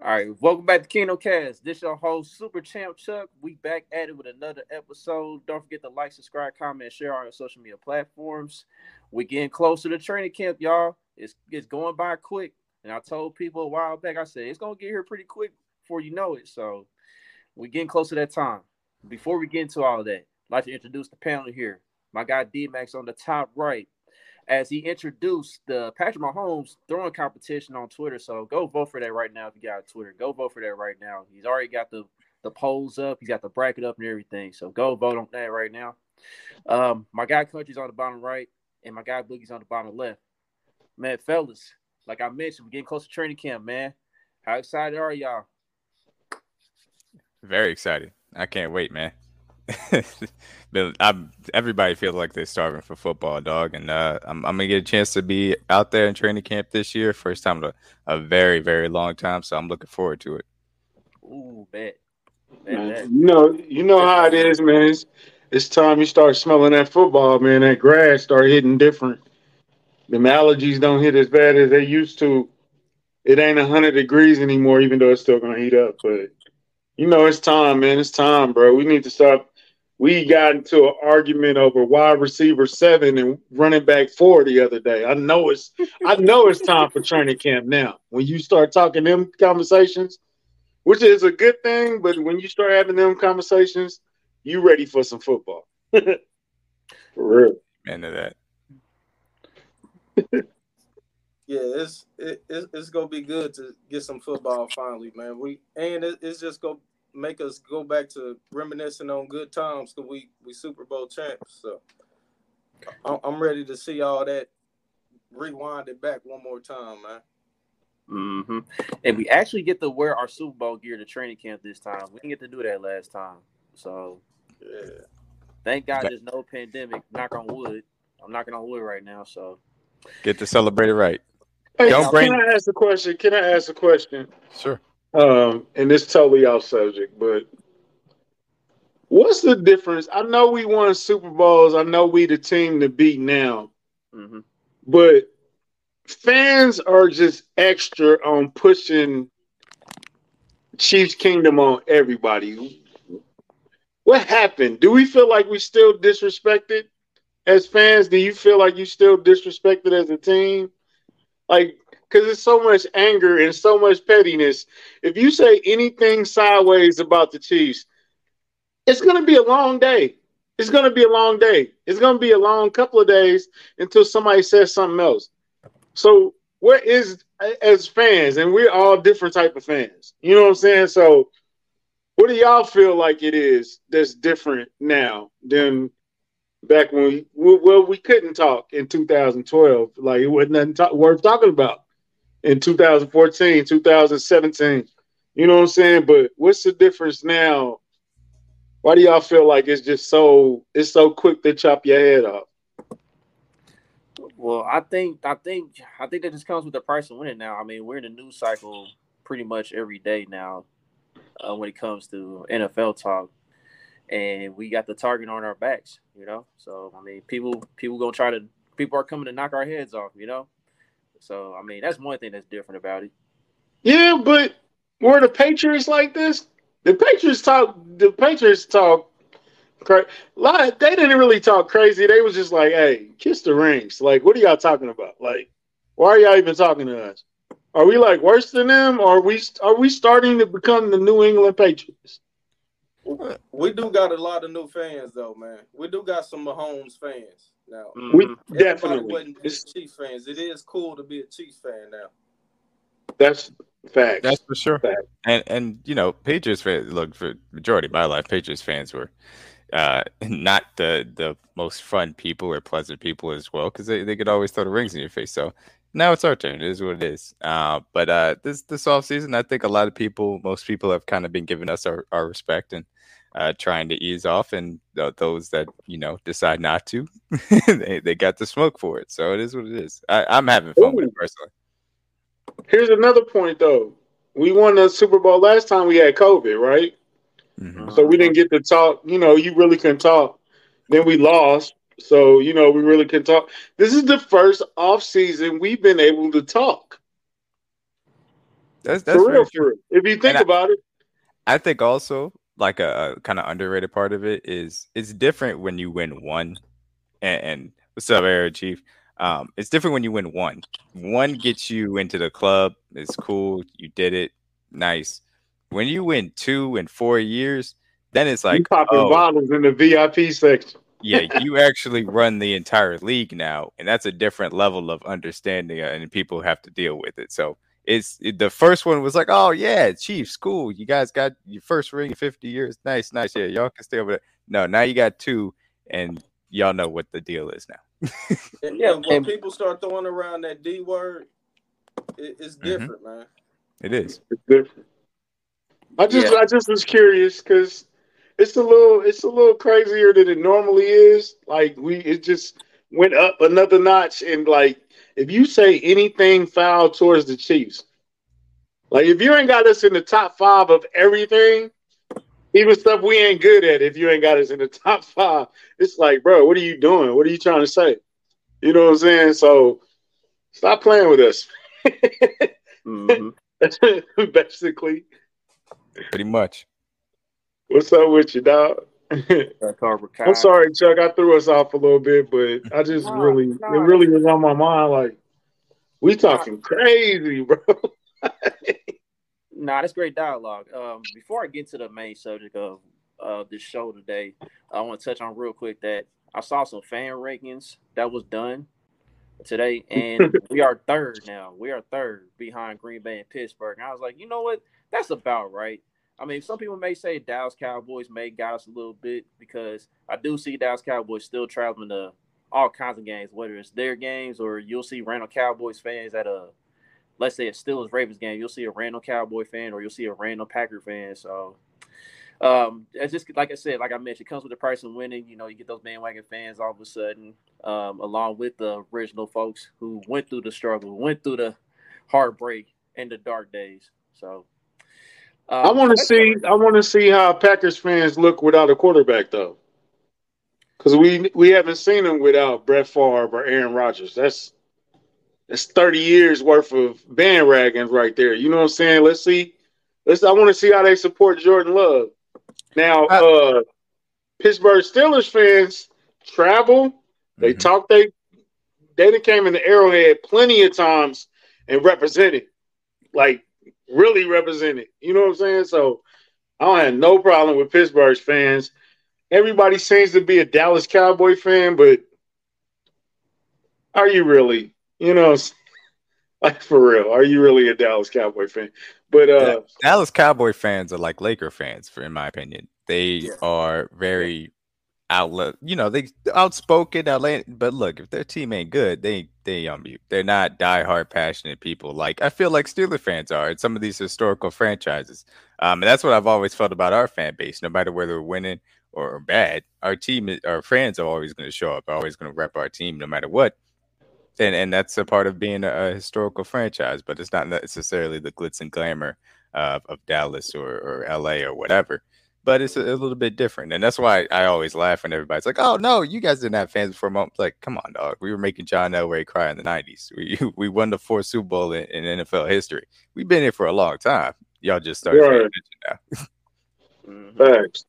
All right, welcome back to Kingdom Kast. This your host, Super Champ Chuck. We back at it with another episode. Don't forget to like, subscribe, comment, share on social media platforms. We getting closer to training camp, y'all. It's it's going by quick. And I told people a while back, I said it's gonna get here pretty quick before you know it. So we're getting close to that time. Before we get into all that, I'd like to introduce the panel here. My guy D Max on the top right as he introduced the Patrick Mahomes throwing competition on Twitter. So go vote for that right now if you got Twitter. Go vote for that right now. He's already got the the polls up. He's got the bracket up and everything. So go vote on that right now. Um, my guy Country's on the bottom right, and my guy Boogie's on the bottom left. Man, fellas, like I mentioned, we're getting close to training camp, man. How excited are y'all? Very excited. I can't wait, man. I'm, everybody feels like they're starving for football, dog, and uh, I'm, I'm, gonna get a chance to be out there in training camp this year, first time in a, a very, very long time. So I'm looking forward to it. Ooh, bet. bet, You know, you know how it is, man. It's, it's time you start smelling that football, man. That grass start hitting different. The allergies don't hit as bad as they used to. It ain't hundred degrees anymore, even though it's still gonna heat up. But you know, it's time, man. It's time, bro. We need to stop we got into an argument over wide receiver seven and running back four the other day. I know it's I know it's time for training camp now. When you start talking them conversations, which is a good thing, but when you start having them conversations, you ready for some football. for real. Into that. yeah, it's it, it's, it's gonna be good to get some football finally, man. We and it, it's just gonna make us go back to reminiscing on good times because we we Super Bowl champs. So I'm ready to see all that rewind it back one more time, man. Mm-hmm. And we actually get to wear our Super Bowl gear to training camp this time. We didn't get to do that last time. So yeah. Thank God there's no pandemic. Knock on wood. I'm knocking on wood right now. So get to celebrate it right. Hey, Don't bring... Can I ask a question? Can I ask a question? Sure. Um, and it's totally off subject, but what's the difference? I know we won Super Bowls. I know we the team to beat now, mm-hmm. but fans are just extra on pushing Chiefs Kingdom on everybody. What happened? Do we feel like we still disrespected as fans? Do you feel like you still disrespected as a team? Like because there's so much anger and so much pettiness. If you say anything sideways about the Chiefs, it's going to be a long day. It's going to be a long day. It's going to be a long couple of days until somebody says something else. So, what is as fans, and we're all different type of fans. You know what I'm saying? So, what do y'all feel like it is that's different now than back when we well we couldn't talk in 2012? Like it wasn't nothing worth talking about in 2014, 2017. You know what I'm saying? But what's the difference now? Why do y'all feel like it's just so it's so quick to chop your head off? Well, I think I think I think that just comes with the price of winning now. I mean, we're in a news cycle pretty much every day now uh, when it comes to NFL talk, and we got the target on our backs. You know, so I mean, people people gonna try to people are coming to knock our heads off. You know, so I mean, that's one thing that's different about it. Yeah, but were the Patriots like this? The Patriots talk. The Patriots talk. Cra- they didn't really talk crazy. They was just like, "Hey, kiss the rings." Like, what are y'all talking about? Like, why are y'all even talking to us? Are we like worse than them? Or are we are we starting to become the New England Patriots? We do got a lot of new fans, though, man. We do got some Mahomes fans. Now mm-hmm. we definitely wasn't Chiefs fans. It is cool to be a Chiefs fan now. That's fact. That's for sure. Fact. And and you know, Patriots fans look for majority of my life, Patriots fans were uh not the the most fun people or pleasant people as well because they, they could always throw the rings in your face. So now it's our turn. It is what it is. Uh, but uh, this this off season, I think a lot of people, most people, have kind of been giving us our, our respect and uh, trying to ease off, and th- those that you know decide not to, they, they got the smoke for it. So it is what it is. I, am having fun Ooh. with it personally. Here's another point, though. We won the Super Bowl last time we had COVID, right? Mm-hmm. So we didn't get to talk. You know, you really couldn't talk. Then we lost. So, you know, we really can talk. This is the first off season we've been able to talk. That's that's for real, for real. If you think about it, I think also like a, a kind of underrated part of it is it's different when you win one. And, and what's up, Air Chief? Um, it's different when you win one. One gets you into the club. It's cool. You did it. Nice. When you win two in four years, then it's like you popping oh, bottles in the VIP section. yeah, you actually run the entire league now, and that's a different level of understanding, uh, and people have to deal with it. So it's it, the first one was like, oh yeah, Chiefs, cool. You guys got your first ring in 50 years. Nice, nice. Yeah, y'all can stay over there. No, now you got two, and y'all know what the deal is now. yeah, when people start throwing around that D word, it, it's mm-hmm. different, mm-hmm. man. It is. It's different. I just yeah. I just was curious because it's a little it's a little crazier than it normally is. Like we it just went up another notch and like if you say anything foul towards the Chiefs, like if you ain't got us in the top five of everything, even stuff we ain't good at, if you ain't got us in the top five, it's like, bro, what are you doing? What are you trying to say? You know what I'm saying? So stop playing with us. mm-hmm. Basically. Pretty much. What's up with you, dog? I'm sorry, Chuck. I threw us off a little bit, but I just no, really, no, it really was on my mind. Like, we talking crazy, bro. nah, that's great dialogue. Um, before I get to the main subject of uh, this show today, I want to touch on real quick that I saw some fan rankings that was done today, and we are third now. We are third behind Green Bay and Pittsburgh. And I was like, you know what? That's about right. I mean, some people may say Dallas Cowboys may got us a little bit because I do see Dallas Cowboys still traveling to all kinds of games, whether it's their games or you'll see random Cowboys fans at a, let's say a Steelers Ravens game. You'll see a random Cowboy fan or you'll see a random Packer fan. So, um, it's just like I said, like I mentioned, it comes with the price of winning. You know, you get those bandwagon fans all of a sudden, um, along with the original folks who went through the struggle, went through the heartbreak and the dark days. So, um, I want to see. I want to see how Packers fans look without a quarterback, though, because we we haven't seen them without Brett Favre or Aaron Rodgers. That's that's thirty years worth of bandwagons right there. You know what I'm saying? Let's see. Let's. I want to see how they support Jordan Love. Now, uh, Pittsburgh Steelers fans travel. They mm-hmm. talk. They they came in the Arrowhead plenty of times and represented. Like really represented. You know what I'm saying? So I don't have no problem with Pittsburgh's fans. Everybody seems to be a Dallas Cowboy fan, but are you really? You know, like for real, are you really a Dallas Cowboy fan? But uh Dallas Cowboy fans are like Laker fans, for in my opinion. They yeah. are very outlet. You know, they outspoken. But look, if their team ain't good, they they um they're not diehard passionate people. Like I feel like Steeler fans are at some of these historical franchises. Um, and that's what I've always felt about our fan base. No matter whether we're winning or bad, our team, our fans are always going to show up. always going to rep our team, no matter what. And and that's a part of being a, a historical franchise. But it's not necessarily the glitz and glamour of, of Dallas or, or LA or whatever but it's a, a, little bit different. And that's why I always laugh when everybody's like, oh, no, you guys didn't have fans before. Moment. Like, come on, dog. We were making John Elway cry in the 90s. We, we won the fourth Super Bowl in, in NFL history. We've been here for a long time. Y'all just started right. paying attention now. mm-hmm. Thanks.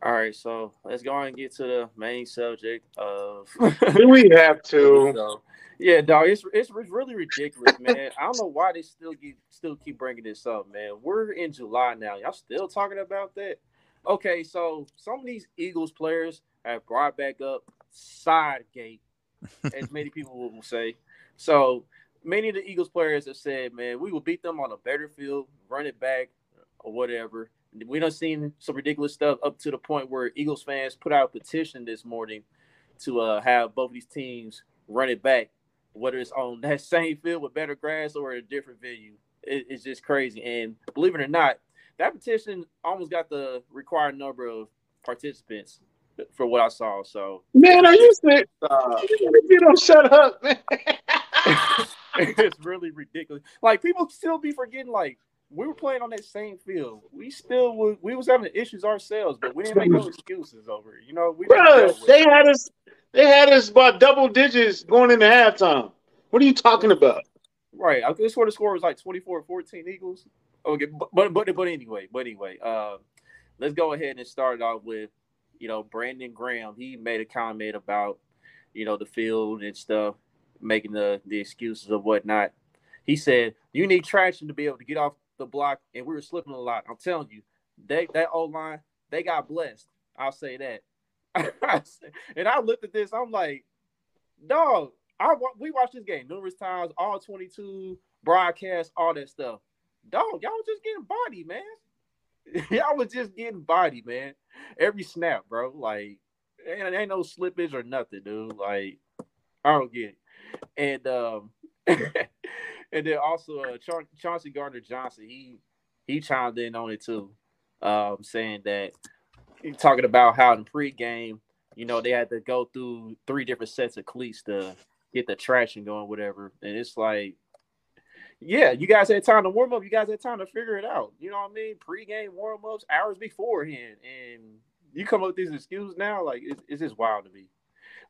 All right, so let's go on and get to the main subject of. Do we have to? Yeah, dog, it's, it's really ridiculous, man. I don't know why they still keep still keep bringing this up, man. We're in July now. Y'all still talking about that? Okay, so some of these Eagles players have brought back up side gate, as many people will say. So many of the Eagles players have said, man, we will beat them on a better field, run it back, or whatever. We done seen some ridiculous stuff up to the point where Eagles fans put out a petition this morning to uh, have both of these teams run it back whether it's on that same field with better grass or a different venue. It, it's just crazy. And believe it or not, that petition almost got the required number of participants for what I saw. So man, are you sick? Uh, you don't shut up, man. it's really ridiculous. Like people still be forgetting. Like we were playing on that same field. We still was, we was having issues ourselves, but we didn't make no excuses over it. You know, we Bro, they had us they had us by double digits going into halftime. What are you talking about? Right. I could swear the score was like 24-14 Eagles. Okay, but but but, but anyway, but anyway, uh, let's go ahead and start off with, you know, Brandon Graham. He made a comment about, you know, the field and stuff, making the the excuses of whatnot. He said you need traction to be able to get off the block, and we were slipping a lot. I'm telling you, they that old line they got blessed. I'll say that. and I looked at this, I'm like, dog, I we watched this game numerous times, all 22 broadcasts, all that stuff. Dog, y'all just getting body, man. y'all was just getting body, man. Every snap, bro. Like, ain't, ain't no slippage or nothing, dude. Like, I don't get it. And um, and then also uh, Cha- Chauncey Gardner Johnson, he he chimed in on it too, um, saying that he talking about how in pregame, you know, they had to go through three different sets of cleats to get the traction going, whatever. And it's like, yeah, you guys had time to warm up. You guys had time to figure it out. You know what I mean? Pre-game warm ups, hours beforehand, and you come up with these excuses now. Like it's, it's just wild to me.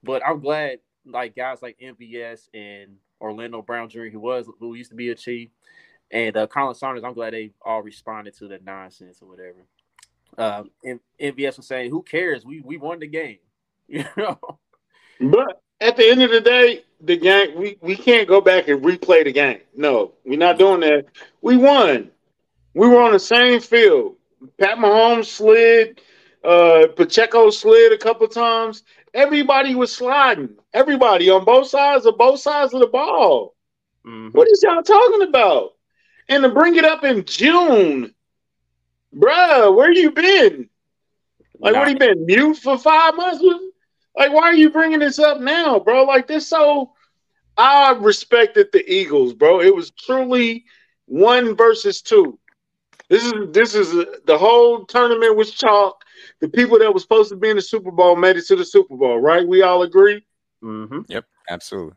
But I'm glad, like guys like MVS and Orlando Brown Jr., who was who used to be a chief, and uh, Khalen Saunders. I'm glad they all responded to the nonsense or whatever. Um, and MVS was saying, "Who cares? We we won the game." You know. But at the end of the day, the game we, we can't go back and replay the game. No, we're not doing that. We won. We were on the same field. Pat Mahomes slid, uh, Pacheco slid a couple times. Everybody was sliding. Everybody on both sides of both sides of the ball. Mm-hmm. What is y'all talking about? And to bring it up in June, bruh, where you been? Like, nah. what you been mute for five months? Like, why are you bringing this up now, bro? Like, this so. I respected the Eagles, bro. It was truly one versus two. This is this is the whole tournament was chalk. The people that were supposed to be in the Super Bowl made it to the Super Bowl, right? We all agree. Mm-hmm. Yep, absolutely.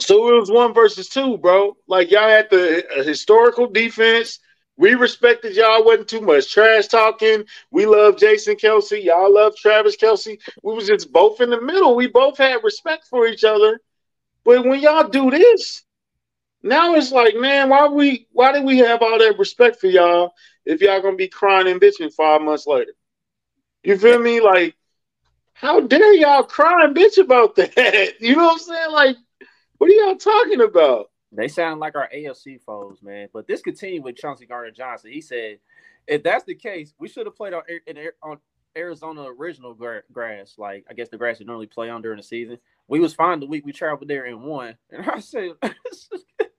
So it was one versus two, bro. Like y'all had the historical defense. We respected y'all. wasn't too much trash talking. We love Jason Kelce. Y'all love Travis Kelce. We was just both in the middle. We both had respect for each other. But when y'all do this, now it's like, man, why we why did we have all that respect for y'all if y'all gonna be crying and bitching five months later? You feel me? Like, how dare y'all cry and bitch about that? You know what I'm saying? Like, what are y'all talking about? They sound like our AFC foes, man. But this continued with Chauncey Gardner Johnson. He said, if that's the case, we should have played on, on Arizona original grass. Like I guess the grass you normally play on during the season. We was fine the week we traveled there and won. And I said,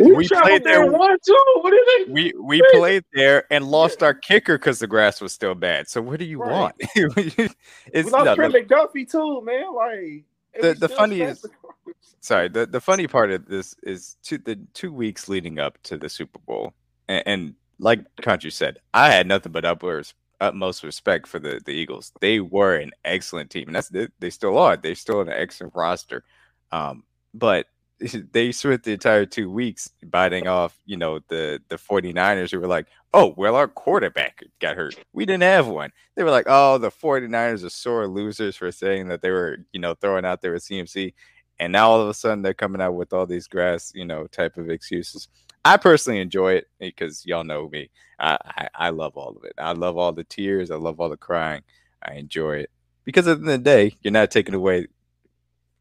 we, we played there one too. What did they? We we played there and lost our kicker because the grass was still bad. So what do you right. want? it's we lost Trent McDuffie too, man. Like the the funny is sorry the, the funny part of this is two, the two weeks leading up to the super bowl and, and like country said i had nothing but upwards utmost respect for the, the eagles they were an excellent team and that's they, they still are they're still an excellent roster um, but they spent the entire two weeks biting off, you know, the the 49ers who were like, oh, well, our quarterback got hurt. We didn't have one. They were like, oh, the 49ers are sore losers for saying that they were, you know, throwing out there with CMC. And now all of a sudden they're coming out with all these grass, you know, type of excuses. I personally enjoy it because y'all know me. I, I, I love all of it. I love all the tears. I love all the crying. I enjoy it because at the end of the day, you're not taking away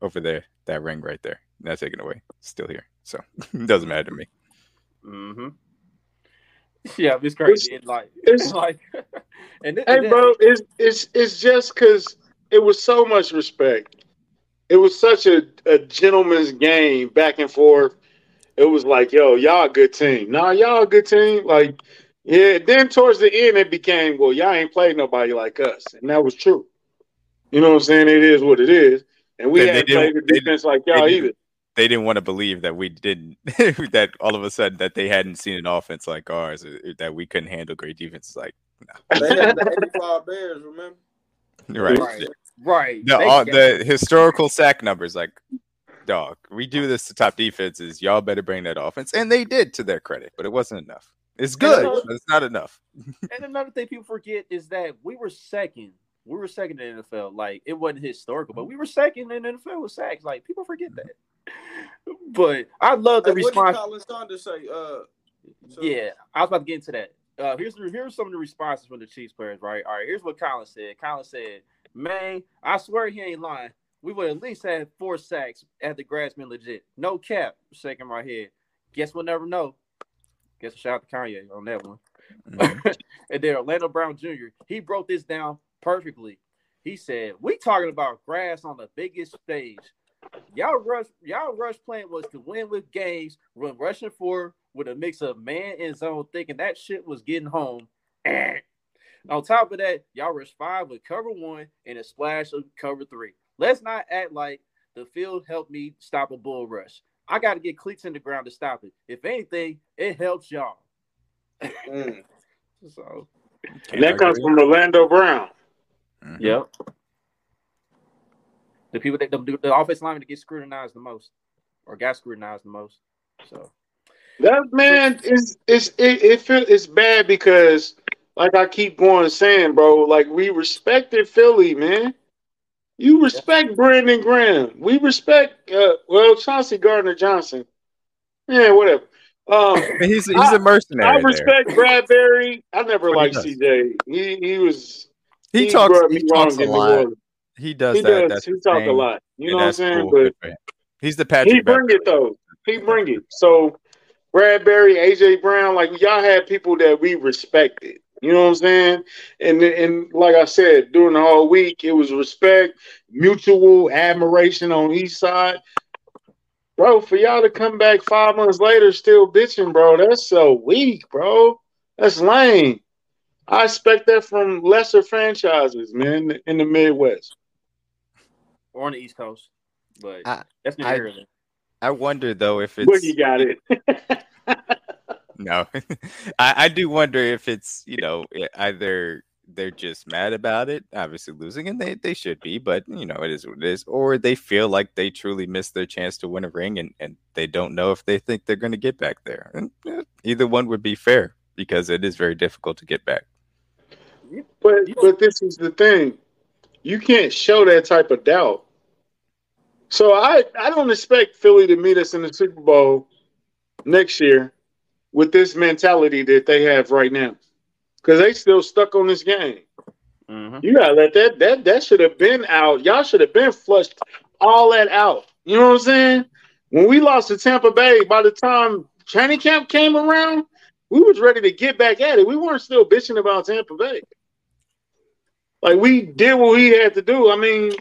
over there that ring right there not taken away. Still here, so it doesn't matter to me. Mm-hmm. Yeah, it's crazy. It's, like, it's like, and, hey, and bro, it's it's it's just because it was so much respect. It was such a, a gentleman's game, back and forth. It was like, yo, y'all a good team. Nah, y'all a good team. Like, yeah. Then towards the end, it became, well, y'all ain't played nobody like us, and that was true. You know what I'm saying? It is what it is, and we hadn't played the defense like y'all either they didn't want to believe that we didn't that all of a sudden that they hadn't seen an offense like ours uh, uh, that we couldn't handle great defenses like no. they had the 85 bears remember right right, right. The, all, the historical sack numbers like dog we do this to top defenses y'all better bring that offense and they did to their credit but it wasn't enough. It's good, another, but it's not enough. and another thing people forget is that we were second We were second in the NFL. Like it wasn't historical, but we were second in the NFL with sacks. Like people forget that. But I love the Hey, response. What did Khalen Saunders say? Uh, so- Yeah, I was about to get into that. Uh, here's the, here's some of the responses from the Chiefs players. Right, all right. Here's what Khalen said. Khalen said, "Man, I swear he ain't lying. We would at least have four sacks at the grass been legit. No cap." Shaking my head. Guess we'll never know. Guess a shout out to Kanye on that one. Mhm. and then Orlando Brown Jr. He broke this down perfectly. He said, "We talking about grass on the biggest stage. Y'all rush, y'all rush plan was to win with games when rushing for with a mix of man and zone, thinking that shit was getting home. On top of that, y'all rush five with cover one and a splash of cover three. Let's not act like the field helped me stop a bull rush. I got to get cleats in the ground to stop it. If anything, it helps y'all. Mm. So, And that comes from Orlando Brown. Mhm. yep. The people that the, the offensive linemen that get scrutinized the most, or got scrutinized the most. So, That man is is it, it feel it's bad because like I keep going saying, bro, like we respected Philly, man. You respect Brandon Graham. We respect uh well Chauncey Gardner Johnson. Yeah, whatever. Um he's he's I- a mercenary. I there. respect Bradbury. I never What liked. CJ. He he was He talks. He talks a lot. He does He that. does. That's He talks a lot. You know what I'm saying? cool. But Good for him. He's the Patrick. he bring it though. He bring it. So Bradbury, AJ Brown, like y'all had people that we respected. You know what I'm saying? And and like I said, during the whole week, it was respect, mutual admiration on each side. Bro, for y'all to come back five months later still bitching, bro, that's so weak, bro. That's lame. I expect that from lesser franchises, man, in the Midwest. or on the East Coast, but I- that's neither I- here. I wonder though if But it's you got it. no. I, I do wonder if it's you know either they're just mad about it, obviously losing, and they they should be, but you know it is what it is, or they feel like they truly missed their chance to win a ring, and and they don't know if they think they're going to get back there. And eh, either one would be fair because it is very difficult to get back. But but this is the thing. You can't show that type of doubt. So I I don't expect Philly to meet us in the Super Bowl next year with this mentality that they have right now. Because they still stuck on this game. Mhm. You gotta let that that that should have been out. Y'all should have been flushed all that out. You know what I'm saying? When we lost to Tampa Bay, by the time training camp came around, we was ready to get back at it. We weren't still bitching about Tampa Bay. Like we did what we had to do. I mean,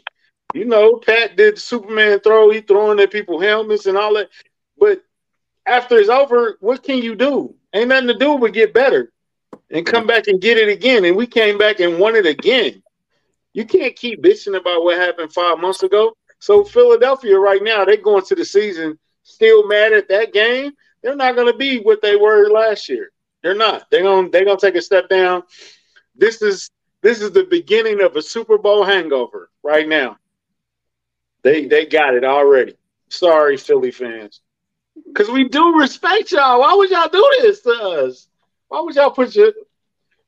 you know, Pat did the Superman throw. He throwing at people helmets and all that. But after it's over, what can you do? Ain't nothing to do but get better and come back and get it again. And we came back and won it again. You can't keep bitching about what happened five months ago. So Philadelphia right now, they're going to the season still mad at that game. They're not going to be what they were last year. They're not. They're going. They're going to take a step down. This is this is the beginning of a Super Bowl hangover right now. They they got it already. Sorry, Philly fans, because we do respect y'all. Why would y'all do this to us? Why would y'all put your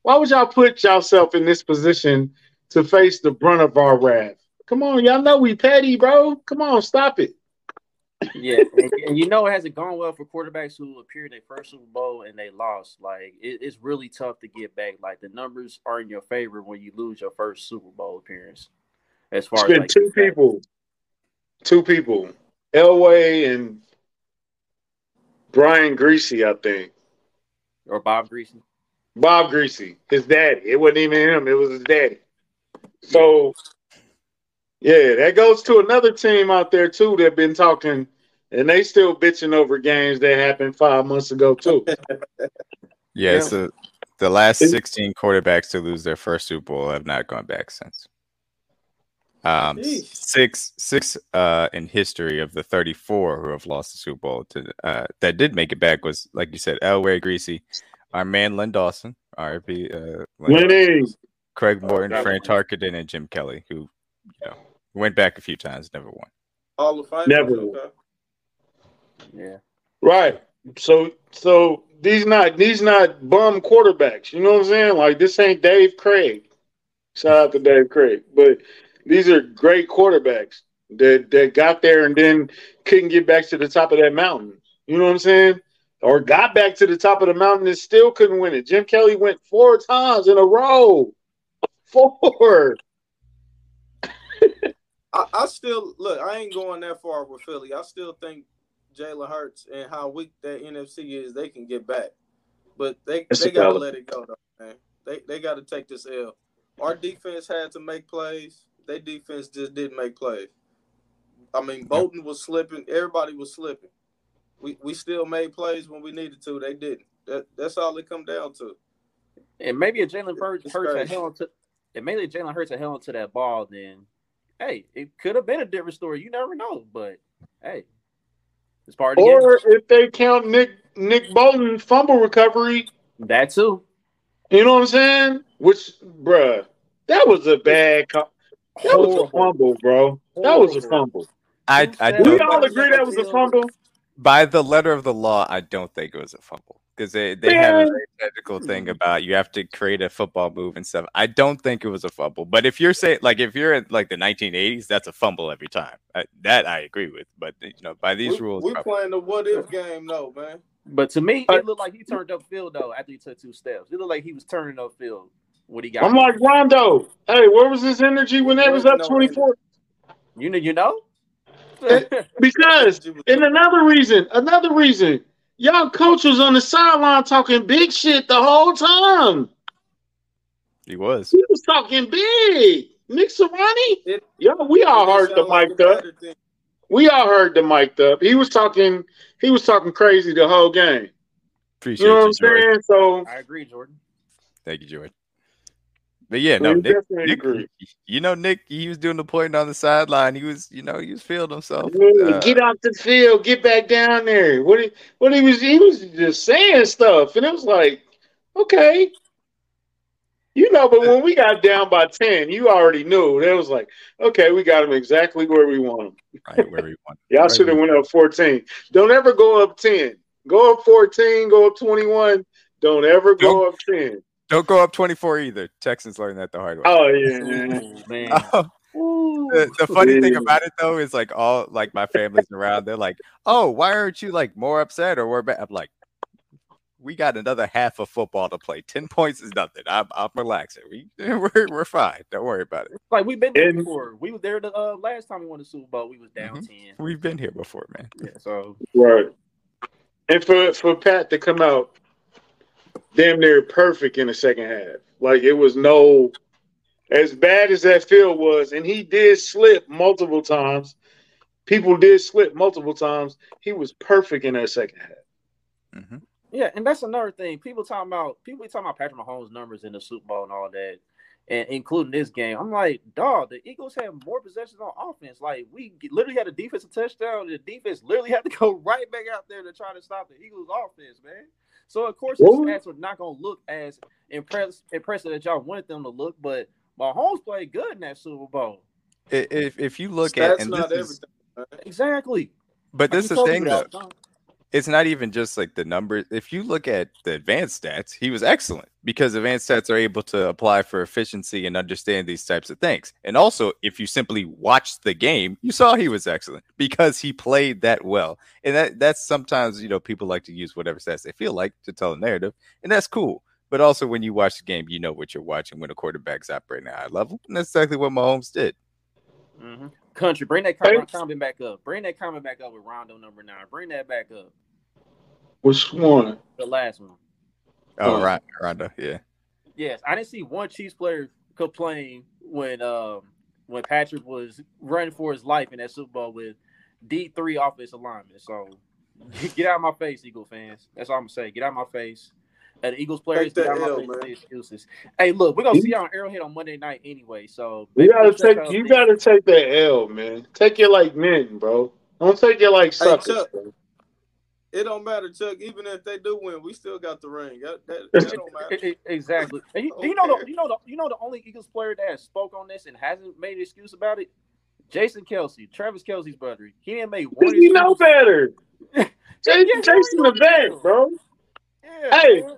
Why would y'all put yourself in this position to face the brunt of our wrath? Come on, y'all know we petty, bro. Come on, stop it. Yeah, and, and you know it hasn't gone well for quarterbacks who appeared in their first Super Bowl and they lost. Like it, it's really tough to get back. Like the numbers are in your favor when you lose your first Super Bowl appearance. As far It's as been like, two people, two people, Elway and Brian Griese, I think. or Bob Griese. Bob Griese, his daddy. It wasn't even him; it was his daddy. So, yeah, that goes to another team out there too that been talking, and they still bitching over games that happened five months ago too. Yeah, Yeah. so the last 16 quarterbacks to lose their first Super Bowl have not gone back since. Um, Jeez. six, six uh, in history of the 34 who have lost the Super Bowl to uh, that did make it back was like you said, Elway Griese, our man Len Dawson, RP, uh, Len- Lenny, Craig Oh, Morton, that Fran Tarkenton, and Jim Kelly, who you know went back a few times, never won. All of five. Never. Okay. Yeah. right? So, so these not these not bum quarterbacks. You know what I'm saying? Like this ain't Dave Krieg. Shout out to Dave Krieg, But these are great quarterbacks that that got there and then couldn't get back to the top of that mountain. You know what I'm saying? Or got back to the top of the mountain and still couldn't win it. Jim Kelly went four times in a row. Four. I, I, still look. I ain't going that far with Philly. I still think Jalen Hurts and how weak that NFC is, they can get back. But they That's they gotta let it go though, man. They they gotta take this L. Our defense had to make plays. Their defense just didn't make plays. I mean, Bolton was slipping. Everybody was slipping. We we still made plays when we needed to. They didn't. That that's all it come down to. And maybe if Jalen Hurts had held to, and maybe Jalen Hurts had held to that ball, then hey, it could have been a different story. You never know. But hey, it's part of the Or game. if they count Nick Nick Bolton fumble recovery, that too. You know what I'm saying? Which, bruh, that was a bad. that was a fumble, bro. That was a fumble. I, I we all agree that was a fumble. By the letter of the law, I don't think it was a fumble because they, they have a very technical thing mm-hmm. about you have to create a football move and stuff. I don't think it was a fumble, but if you're saying like if you're in like the 1980s, that's a fumble every time. I, that I agree with, but you know by these we, rules, we're probably. playing the what if game, though, man. But to me, it looked like he turned up field though after he took two steps. It looked like he was turning up field what he got. I'm like Rondo. Hey, where was his energy when they was up 24? You know, you know. because and another reason, another reason, y'all coach was on the sideline talking big shit the whole time. He was. He was talking big. Nick Sirianni. Yo, we all heard the mic up. We all heard the mic up. He was talking. He was talking crazy the whole game. Appreciate you know what I'm saying. So I agree, Jordan. Thank you, Jordan. But yeah, no, Nick, Nick you know, Nick, he was doing the point on the sideline. He was, you know, he was feeling himself. Uh, get off the field, get back down there. What he, what he was, he was just saying stuff, and it was like, okay, you know. But when we got down by ten, you already knew. It was like, okay, we got him exactly where we want him. Right where we want. Y'all right should have went up fourteen. Don't ever go up ten. Go up fourteen. Go up twenty-one. Don't ever go up ten. Don't go up 24 either. Texans learned that the hard way. Oh yeah, man. the, the, funny yeah. thing about it though is like all like my family's around. They're like, "Oh, why aren't you like more upset or more bad?" I'm like, "We got another half of football to play. Ten points is nothing. I'm, I'm relaxing. We we're, we're fine. Don't worry about it. Like we've been there before. We were there the uh, last time we won the Super Bowl. We was down mm-hmm. ten. We've been here before, man. Yeah. So right. And for for Pat to come out damn near perfect in the second half. Like it was no as bad as that field was, and he did slip multiple times. People did slip multiple times. He was perfect in that second half. Mm-hmm. Yeah, and that's another thing. People talking about people talking about Patrick Mahomes' numbers in the Super Bowl and all that, and including this game. I'm like, dog, the Eagles have more possessions on offense. Like we literally had a defensive touchdown. The defense literally had to go right back out there to try to stop the Eagles' offense, man. So of course the stats are not gonna look as impress, impressive as y'all wanted them to look, but Mahomes played good in that Super Bowl. If if you look stats at and not everything. Is, exactly. But this is the thing though. It's not even just like the numbers. If you look at the advanced stats, he was excellent because advanced stats are able to apply for efficiency and understand these types of things. And also, if you simply watched the game, you saw he was excellent because he played that well. And that that's sometimes, you know, people like to use whatever stats they feel like to tell a narrative, and that's cool. But also, when you watch the game, you know what you're watching when a quarterback's operating at a high level, and that's exactly what Mahomes did. Mm-hmm. Country, bring that comment, comment back up. Bring that comment back up with Rondo number nine. Bring that back up. Which one? The last one. Oh, right, Rondo. Yeah. Yes, I didn't see one Chiefs player complain when um when Patrick was running for his life in that Super Bowl with D three offensive linemen. So get out of my face, Eagle fans. That's all I'm gonna say. Get out of my face. The Eagles players get out of my. Excuses. Hey, look, we're gonna see y'all on Arrowhead on Monday night anyway. So you gotta take you gotta take that L, man. Take it like men, bro. Don't take it like suckers. Hey, it don't matter, Chuck. Even if they do win, we still got the ring. That, that, that don't matter. exactly. And you, okay. you know the you know the you know the only Eagles player that has spoke on this and hasn't made an excuse about it. Jason Kelce, Travis Kelce's brother. He didn't make one. You know better. Jason, yeah, Jason the vet, bro. Yeah, hey, man.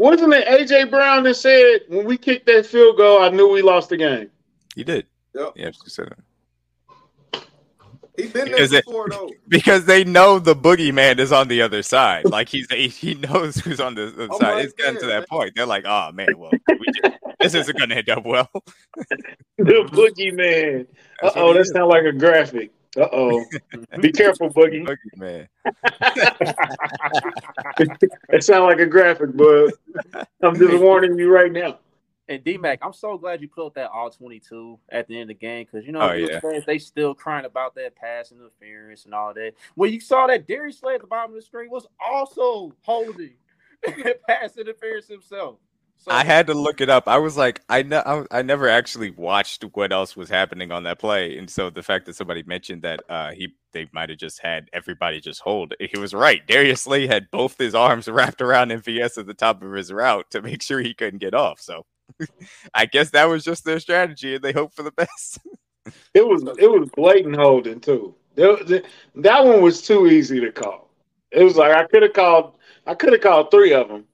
Wasn't it AJ Brown that said when we kicked that field goal, I knew we lost the game? He did. Yep. Yeah, he said that. He's been there because before they, though. Because they know the boogeyman is on the other side. Like he's he knows who's on the other side. It's gotten to that man. point. They're like, oh man, well, just, this isn't gonna end up well. the boogeyman. Uh oh, that sounds like a graphic. Uh oh. Be careful, Boogie. Boogie man. it sounds like a graphic, but I'm just warning you right now. And D Mac, I'm so glad you put up that all 22 at the end of the game because you know oh, yeah. fans, they still crying about that pass interference and all that. When you saw that Darius Slay at the bottom of the screen was also holding the pass interference himself. So, I had to look it up. I was like, I know, I, never actually watched what else was happening on that play, and so the fact that somebody mentioned that uh, he they might have just had everybody just hold, he was right. Darius Slay had both his arms wrapped around MVS at the top of his route to make sure he couldn't get off. So I guess that was just their strategy, and they hope for the best. it was it was blatant holding too. That one was too easy to call. It was like I could have called I could have called three of them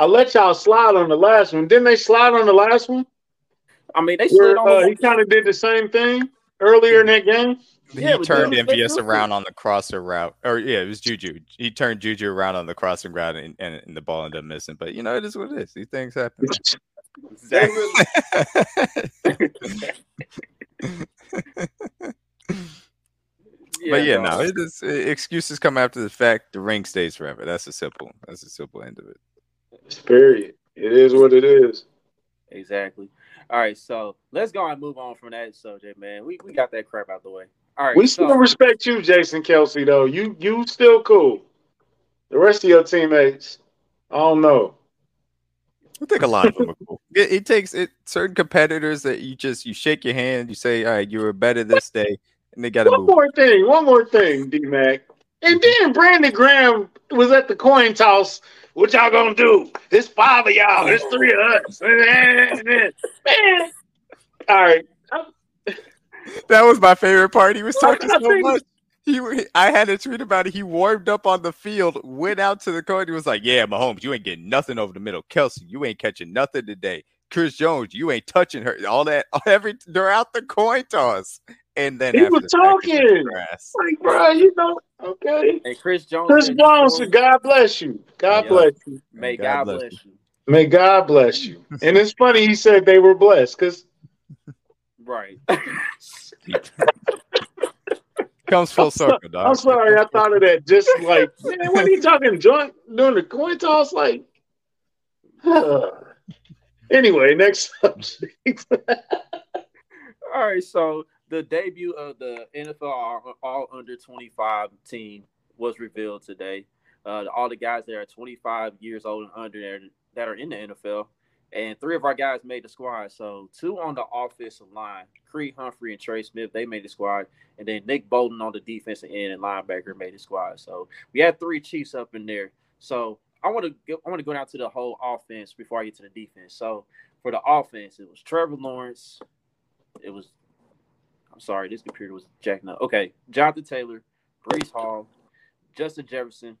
I let y'all slide on the last one. Didn't they slide on the last one? I mean, they slid on. Uh, he kind of did the same thing earlier in that game. He yeah, turned MVS around on the crosser route, or yeah, it was Juju. He turned Juju around on the crossing route, and, and, and the ball ended up missing. But you know, it is what it is. These things happen. Exactly. yeah, but yeah, no, it is excuses come after the fact. The ring stays forever. That's a simple. That's a simple end of it. Period. It is what it is. Exactly. All right, so let's go and move on from that subject, man. We we got that crap out the way. All right. We still respect you, Jason Kelce, though. You you still cool. The rest of your teammates, I don't know. I think a lot of them are cool. It, it, takes it certain competitors that you just you shake your hand, you say, "All right, you were better this day," and they got to. One move. more thing, one more thing, D Mac. And then Brandon Graham was at the coin toss what y'all gonna do? It's five of y'all. It's three of us. Man. All right. That was my favorite part. He was talking so much. He, I had a tweet about it. He warmed up on the field, went out to the court. He was like, "Yeah, Mahomes, you ain't getting nothing over the middle. Kelce, you ain't catching nothing today. Chris Jones, you ain't touching her. All that, every they're out the coin toss." And then he was talking, like, bro, you know, okay. And Chris Jones, Chris Jones, God bless you. God yeah. bless you. May God, God bless, bless you. May God bless you. and it's funny he said they were blessed because, right. Comes full circle, dog. I'm sorry, I thought of that. Just like, man, what are you talking? Joint doing the coin toss, like. anyway, next subject. All right, so the debut of the NFL all, under 25 team was revealed today. Uh, all the guys that are 25 years old and under that are in the NFL, and three of our guys made the squad. So two on the offensive line, Creed Humphrey and Trey Smith, they made the squad, and then Nick Bolton on the defensive end and linebacker made the squad. So we had three Chiefs up in there. So I want to I want to go down to the whole offense before I get to the defense. So for the offense, it was Trevor Lawrence, it was I'm sorry, this computer was jacking up. Okay, Jonathan Taylor, Breece Hall, Justin Jefferson,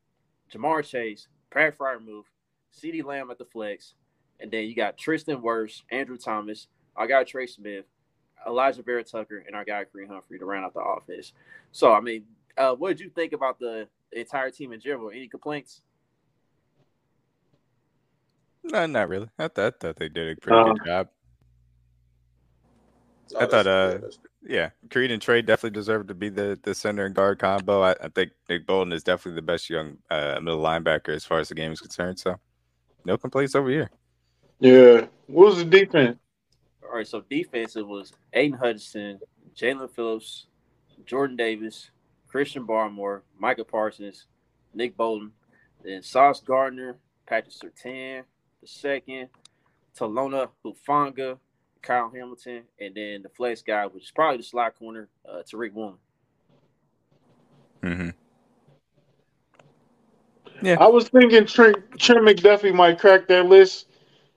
Ja'Marr Chase, Pat move, CeeDee Lamb at the flex, and then you got Tristan Wirfs, Andrew Thomas, our guy Trey Smith, Alijah Vera-Tucker, and our guy Creed Humphrey to round out the offense. So, I mean, uh, what did you think about the entire team in general? Any complaints? No, not really. I thought, I thought they did a pretty good job. I thought, uh, yeah, Creed and Trey definitely deserve to be the, the center and guard combo. I, I think Nick Bolton is definitely the best young uh, middle linebacker as far as the game is concerned. So, no complaints over here. Yeah. What was the defense? All right, so defense it was Aidan Hutchinson, Jaelan Phillips, Jordan Davis, Christian Barmore, Micah Parsons, Nick Bolton, then Sauce Gardner, Patrick Surtain, the second, Talanoa Hufanga, Kyle Hamilton, and then the flex guy, which is probably the slot corner, uh, Tariq Woolen. Mm-hmm. Yeah, I was thinking Trent, Trent McDuffie might crack that list.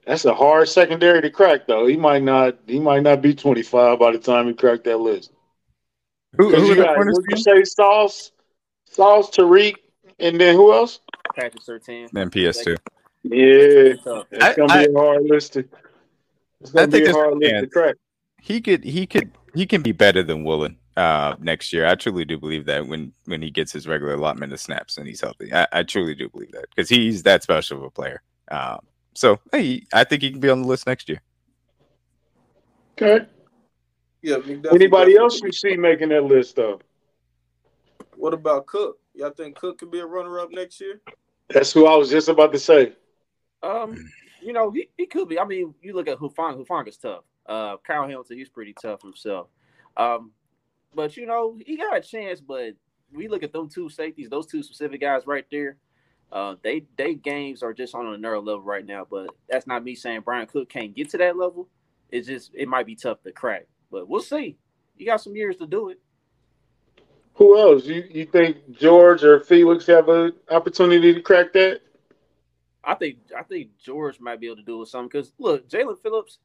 That's a hard secondary to crack, though. He might not. He might not be twenty five by the time he cracked that list. Who, who you got? What you say? Sauce, Sauce, Tariq, and then who else? Patrick Surtain. And PS2. Yeah, it's gonna I, be a hard list to. It's gonna I be a hard to crack. He could, he could, he can be better than Woolen uh, next year. I truly do believe that when when he gets his regular allotment of snaps and he's healthy, I, I truly do believe that because he's that special of a player. Um, so hey, I think he can be on the list next year. Okay. Yeah. Anybody else you see making that list though? What about Cook? Y'all think Cook could be a runner up next year? That's who I was just about to say. Um, you know, he, he could be. I mean, you look at Hufanga, Hufanga's tough. Uh Kyle Hamilton, he's pretty tough himself. Um, but you know, he got a chance, but we look at them two safeties, those two specific guys right there. Uh, they they games are just on another level right now, but that's not me saying Bryan Cook can't get to that level. It's just it might be tough to crack, but we'll see. You got some years to do it. Who else? You you think George or Felix have an opportunity to crack that? I think I think George might be able to do it something because look, Jaelan Phillips,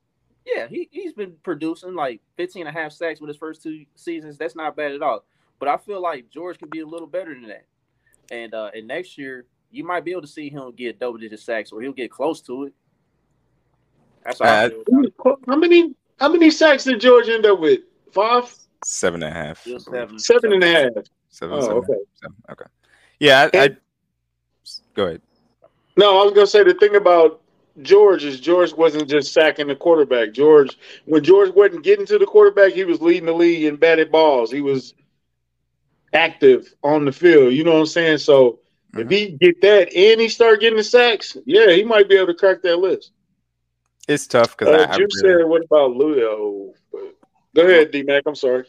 yeah, he, he's been producing like 15 and a half sacks with his first two seasons. That's not bad at all. But I feel like George can be a little better than that. And uh and next year you might be able to see him get double digit sacks or he'll get close to it. That's uh, how many how many sacks did George end up with? Five? Seven and a half. Seven. Seven and a half. Seven, oh, seven, okay. Seven. Okay. Yeah, I, I, go ahead. No, I was gonna say the thing about George is George wasn't just sacking the quarterback. George, when George wasn't getting to the quarterback, he was leading the league in batted balls. He was active on the field. You know what I'm saying? So Mm-hmm. If he get that and he start getting the sacks, yeah, he might be able to crack that list. It's tough because uh, I, Jim I really... said, "What about Leo?" Go ahead, D Mac. I'm sorry.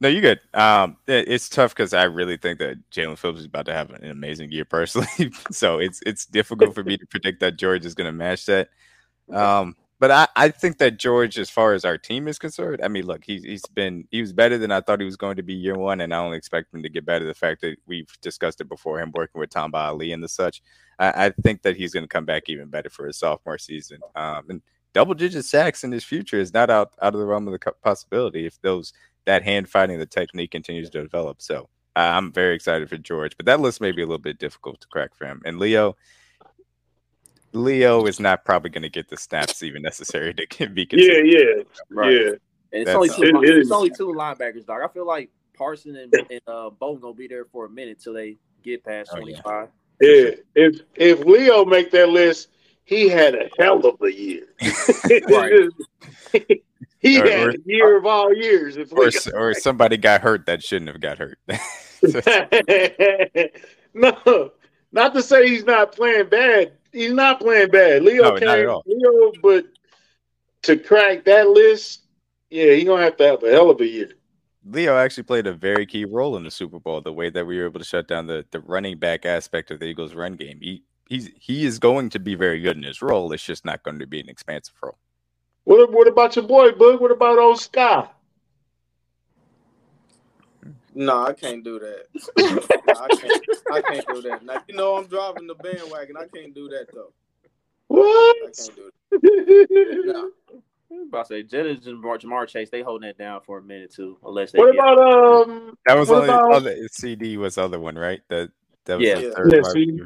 No, you good. Um, it, it's tough because I really think that Jaelan Phillips is about to have an amazing year personally. so it's it's difficult for me to predict that George is going to match that. Um, but I, I think that George, as far as our team is concerned, I mean, look, he's he's been he was better than I thought he was going to be year one, and I only expect him to get better. The fact that we've discussed it before him working with Tamba Hali and the such, I, I think that he's going to come back even better for his sophomore season. Um, and double digit sacks in his future is not out out of the realm of the possibility if those that hand fighting the technique continues to develop. So I'm very excited for George, but that list may be a little bit difficult to crack for him. And Leo, Leo is not probably going to get the snaps even necessary to be considered. Yeah, yeah, right. yeah. And it's only two. It, it's only two linebackers, dog. I feel like Parson and, and uh, Bolton gonna be there for a minute till they get past twenty five. Oh, yeah. yeah. If if Leo make that list, he had a hell of a year. he or, had or, a year of all years. or, or somebody got hurt that shouldn't have got hurt. no, not to say he's not playing bad he's not playing bad. Leo no, came, Leo, but to crack that list, yeah, he's gonna have to have a hell of a year. Leo actually played a very key role in the Super Bowl. The way that we were able to shut down the, the running back aspect of the Eagles' run game. He he's he is going to be very good in his role. It's just not going to be an expansive role. What what about your boy, Bug? What about old Scott? No, I can't do that. no, I, can't, I can't do that. Now you know I'm driving the bandwagon. I can't do that though. What? I can't do that. no. I'm about to say Jennings and Ja'Marr Chase, they holding it down for a minute too, unless they. What about um? That was only about... other CD was the other one, right? That that was yeah, the third yeah,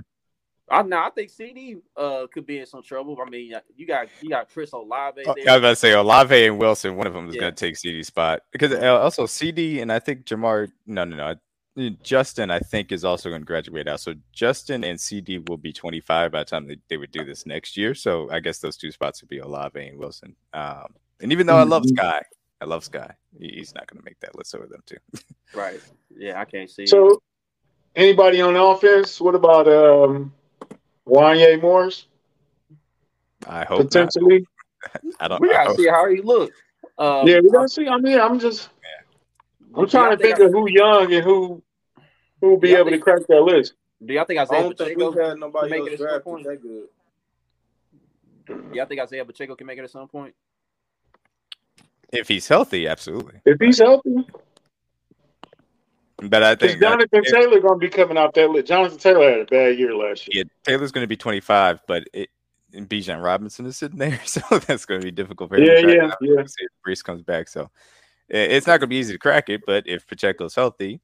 I know. I think CD uh could be in some trouble. I mean, you got you got Chris Olave. There. I was about to say Olave and Wilson. One of them is yeah. going to take CD's spot because uh, also CD and I think Ja'Marr. No, no, no. Justin, I think, is also going to graduate out. So Justin and CD will be 25 by the time they, they would do this next year. So I guess those two spots would be Olave and Wilson. Um, and even though I love mm-hmm. Skyy, I love Skyy. He's not going to make that list over them too. right. Yeah, I can't see. So, anybody on offense? What about um? Wanya Morris? I hope potentially. Not. I don't. We gotta see how he looks. Um, yeah, we gotta see. I mean, I'm just. Yeah. I'm trying to think of who young and who who will be able think, to crack that list. Do y'all think Isaiah Pacheco can make it at some point? That good. Y'all think Isaiah Pacheco can make it at some point? If he's healthy, absolutely. If he's healthy, but I think Jonathan that, Taylor going to be coming out that list. Jonathan Taylor had a bad year last year. Yeah, Taylor's going to be 25, but it, and Bijan Robinson is sitting there, so that's going to be difficult for him. Yeah, yeah, yeah. See if Breece comes back, so it's not going to be easy to crack it. But if Pacheco's healthy,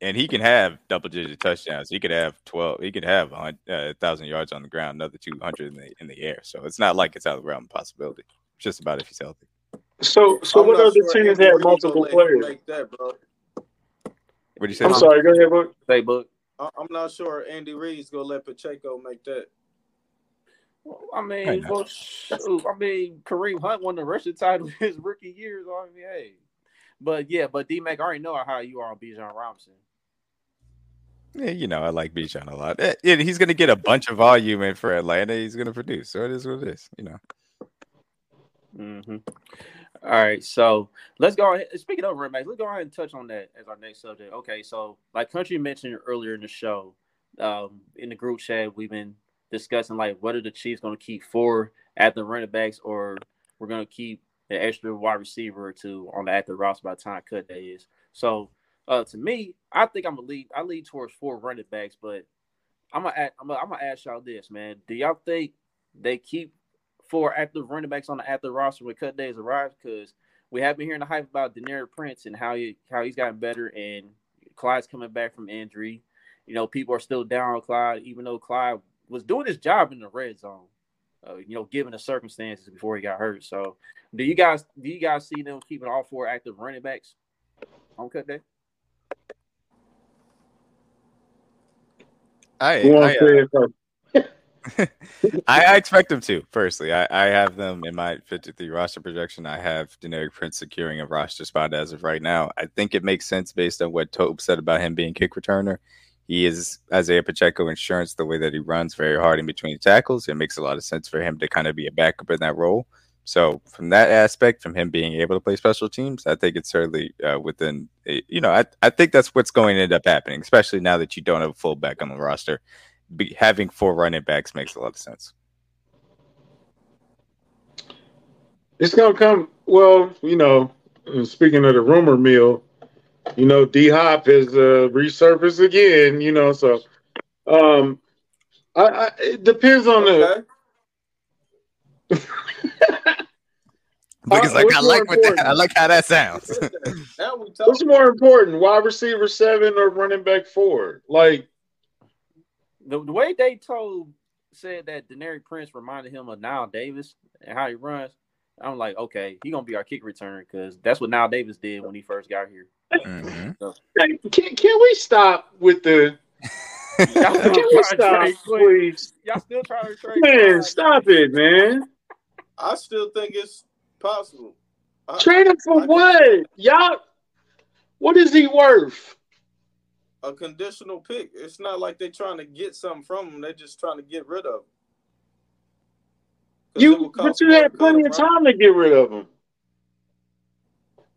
and he can have double digit touchdowns. He could have twelve. He could have a uh, thousand yards on the ground, another two hundred in the in the air. So it's not like it's out of the realm of possibility. It's just about if he's healthy. So, so I'm what other sure teams have multiple players? Like that, bro. What do you say? I'm sorry. Go ahead, book. Say, book. I'm not sure Andy Reid's gonna let Pacheco make that. I mean, well, shoot, I mean, Kareem Hunt won the rushing title his rookie years. I mean, hey, but yeah, but D Mac, I already know how you are on Bijan Robinson. Yeah, you know, I like Bijan a lot. Eh, yeah, he's going to get a bunch of volume in for Atlanta. He's going to produce. So it is what it is, you know. Mm-hmm. All right, so let's go ahead. Speaking of running backs, let's go ahead and touch on that as our next subject. Okay, so like Country mentioned earlier in the show, um, in the group chat, we've been discussing like what are the Chiefs going to keep four at the running backs, or we're going to keep an extra wide receiver or two on the active roster by the time cut day is. So, uh, to me, I think I'm gonna lead. I lead towards four running backs, but I'm gonna, I'm gonna ask y'all this, man. Do y'all think they keep four active running backs on the active roster when cut days arrive? Because we have been hearing the hype about Deneric Prince and how he how he's gotten better, and Clyde's coming back from injury. You know, people are still down on Clyde, even though Clyde was doing his job in the red zone. Uh, you know, given the circumstances before he got hurt. So, do you guys do you guys see them keeping all four active running backs on cut day? I, I, uh, I, I, expect them to. Firstly, I, I have them in my 53 roster projection. I have Deneric Prince securing a roster spot as of right now. I think it makes sense based on what Toub said about him being kick returner. He is Isaiah Pacheco insurance the way that he runs very hard in between tackles. It makes a lot of sense for him to kind of be a backup in that role. So from that aspect, from him being able to play special teams, I think it's certainly uh, within. You know, I I think that's what's going to end up happening, especially now that you don't have a fullback on the roster. Be, having four running backs makes a lot of sense. It's gonna come. Well, you know, speaking of the rumor mill, you know, D Hop has uh, resurfaced again. You know, so um, I, I it depends on okay. the. because uh, like I like what that, I like how that sounds. what's more important, wide receiver seven or running back four? Like the, the way they told said that Deneric Prince reminded him of Knile Davis and how he runs. I'm like, okay, he gonna be our kick returner because that's what Knile Davis did when he first got here. Mm-hmm. So. Can, can we stop with the? can we stop, trade, please? Y'all still trying to trade? Man, stop it, man. I still think it's possible. Trade him for I what? Y'all, what is he worth? A conditional pick. It's not like they're trying to get something from him. They're just trying to get rid of him. You, but you had plenty of time to get rid of him.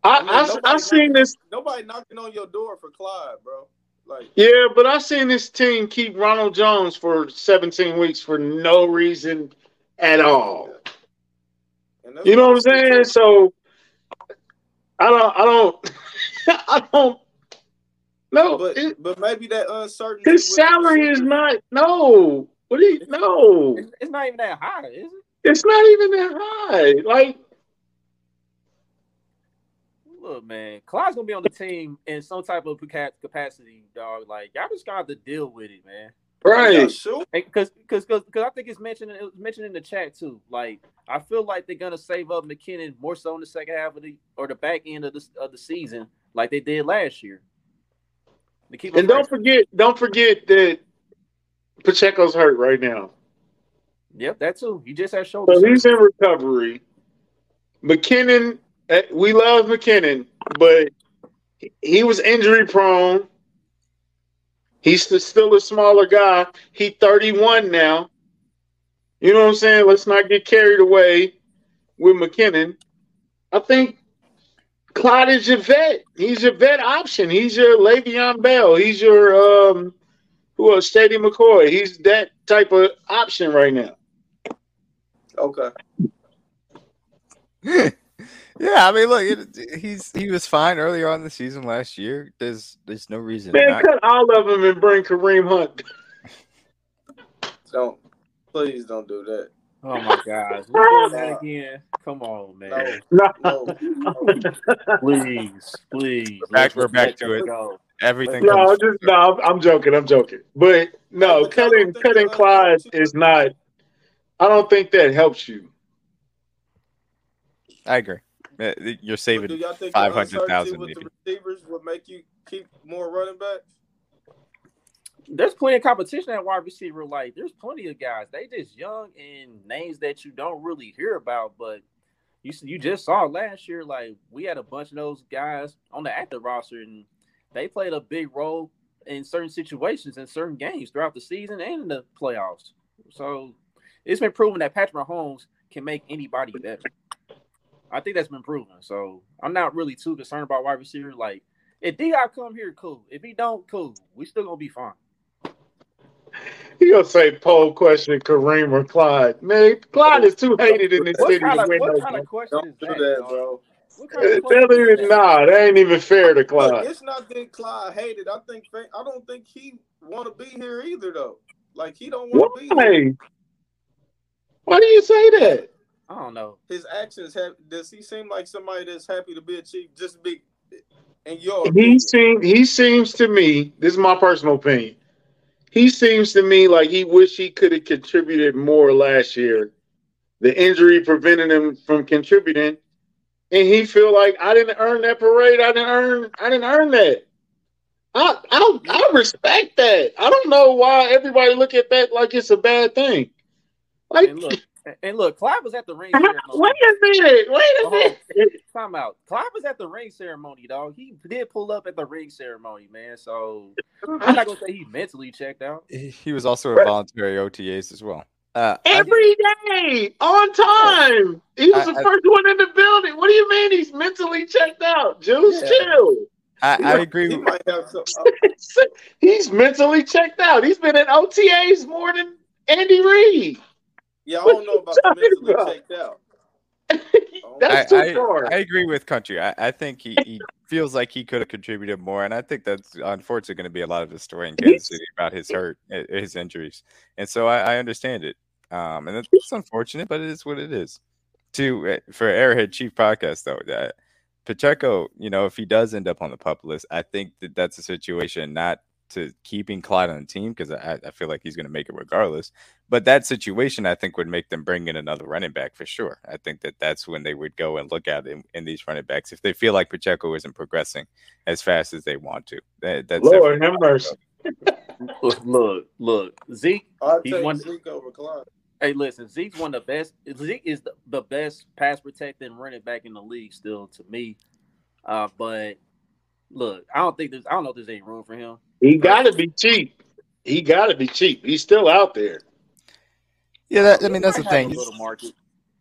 I, I, mean, I, I seen this. Nobody knocking on your door for Clyde, bro. Like, yeah, but I seen this team keep Ronald Jones for 17 weeks for no reason at all. You know what I'm saying? So I don't, I don't, I don't. No, but it, but maybe that uh, uncertainty. His salary is not. No, what do you? No, it's, it's not even that high, is it? It's not even that high. Like look, man, Clyde's gonna be on the team in some type of capacity, dog. Like y'all just got to deal with it, man. Right. Because because because I think it's mentioned it was mentioned in the chat too. Like I feel like they're gonna save up McKinnon more so in the second half of the or the back end of the of the season, like they did last year. And don't forget, don't forget that Pacheco's hurt right now. Yep, that too. He just had shoulder. So he's in recovery. McKinnon Eh, we love McKinnon, but he was injury prone. He's still a smaller guy. He 31 now. You know what I'm saying? Let's not get carried away with McKinnon. I think Clyde is your vet. He's your vet option. He's your Le'Veon Bell. He's your um who else? Shady McCoy. He's that type of option right now. Okay. Yeah, I mean, look, it, he's he was fine earlier on the season last year. There's there's no reason. Man, not... cut all of them and bring Kareem Hunt. Don't please don't do that. Oh my gosh, We're doing that again? Come on, man. No, no, no. please, please. We're back, we're back to it. Go. everything. No, just no. I'm joking. I'm joking. But no, cutting cutting Clyde is not. I don't think that helps you. I agree. Uh, you're saving five hundred thousand. With the receivers would make you keep more running backs. There's plenty of competition at wide receiver. Like, there's plenty of guys. They just young and names that you don't really hear about, but you you just saw last year. Like, we had a bunch of those guys on the active roster, and they played a big role in certain situations in certain games throughout the season and in the playoffs. So it's been proven that Patrick Mahomes can make anybody better. I think that's been proven. So I'm not really too concerned about wide receiver. Like if D come here, cool. If he don't, cool. We still gonna be fine. He gonna say poll question Kareem or Clyde. Man, Clyde is too hated in this what city. Kind of, what kind of question is that, that bro? That even, nah, that ain't even fair to Clyde. Look, it's not that Clyde hated. I think I don't think he want to be here either, though. Like he don't want to be here. Why do you say that? I don't know. His actions have. Does he seem like somebody that's happy to be a chief? Just be. In your he seems. He seems to me. This is my personal opinion. He seems to me like he wish he could have contributed more last year. The injury prevented him from contributing, and he feel like I didn't earn that parade. I didn't earn. I didn't earn that. I I I respect that. I don't know why everybody look at that like it's a bad thing. Like, look, and look, Clyde was at the ring ceremony. Wait a minute. Wait a minute. Time out. Clyde was at the ring ceremony, dog. He did pull up at the ring ceremony, man. So I'm not gonna say he mentally checked out. He was also a voluntary OTAs as well. Uh, Every day on time. He was I, the first I, one in the building. What do you mean he's mentally checked out? Juice, yeah. chill. I, I agree. He might have some, he's mentally checked out. He's been in OTAs more than Andy Reid. Yeah, I don't know about the mentally about? checked out. that's too I, far. I, I, agree with Country. I, I think he, he feels like he could have contributed more, and I think that's unfortunately going to be a lot of the story in Kansas City about his hurt, his injuries, and so I, I understand it. Um, and it's unfortunate, but it is what it is. To eh, for Airhead Chief Podcast though, that Pacheco, you know, if he does end up on the pup list, I think that that's a situation not to keeping Clyde on the team because I, I, feel like he's going to make it regardless. But that situation, I think, would make them bring in another running back for sure. I think that that's when they would go and look at in, in these running backs if they feel like Pacheco isn't progressing as fast as they want to. That, that's Lord have mercy. look, look, look, Zeke. I'll he's one, Zeke over Clyde. Hey, listen, Zeke's one of the best. Zeke is the, the best pass protecting running back in the league still to me. Uh, but look, I don't think there's. I don't know if there's any room for him. He got to be cheap. He got to be cheap. He's still out there. Yeah, that, I mean that's the thing. He's,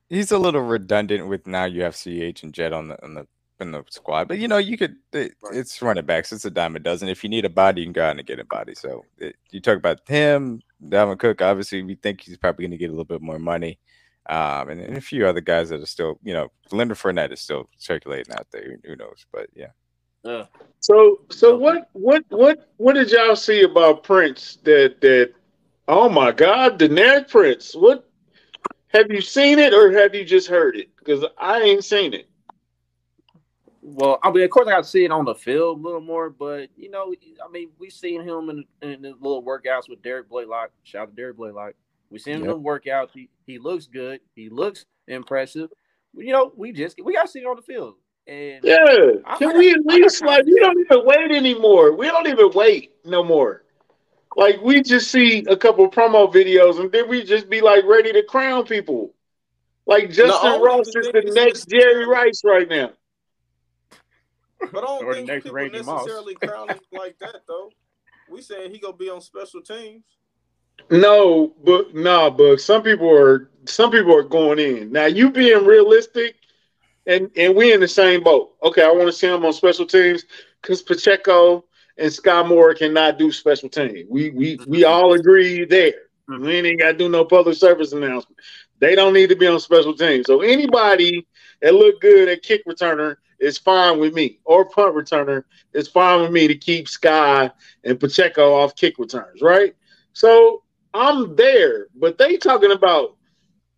he's, a little redundant with now you have CH and Jet on the on the in the squad, but you know you could. It, it's running backs. It's a dime a dozen. If you need a body, you can go out and get a body. So it, you talk about him, Dalvin Cook. Obviously, we think he's probably going to get a little bit more money. Um, and, and, a few other guys that are still, you know, Leonard Fournette is still circulating out there. Who knows? But yeah. Uh, so so what what what what did y'all see about Prince that that oh my god, Deneric Prince. What have you seen it or have you just heard it? Because I ain't seen it. Well, I mean, of course, I got to see it on the field a little more, but you know, I mean, we seen him in, in the little workouts with Derrick Blaylock. Shout out to Derrick Blaylock. We seen him yep. in workouts. He he looks good. He looks impressive. You know, we just we got to see it on the field. And yeah, can we at least like we don't even wait anymore? We don't even wait no more. Like we just see a couple promo videos and then we just be like ready to crown people. Like Justin no, Ross is the next Jerry Rice right now. But I don't or think people Randy necessarily crown him like that though. We saying he gonna be on special teams. No, but nah, but some people are some people are going in. Now you being realistic, and and we in the same boat. Okay, I want to see him on special teams because Pacheco and Skyy Moore cannot do special teams. We we we all agree there. Mm-hmm. We ain't got to do no public service announcement. They don't need to be on special teams. So anybody that look good at kick returner is fine with me, or punt returner is fine with me to keep Skyy and Pacheco off kick returns, right? So I'm there, but they talking about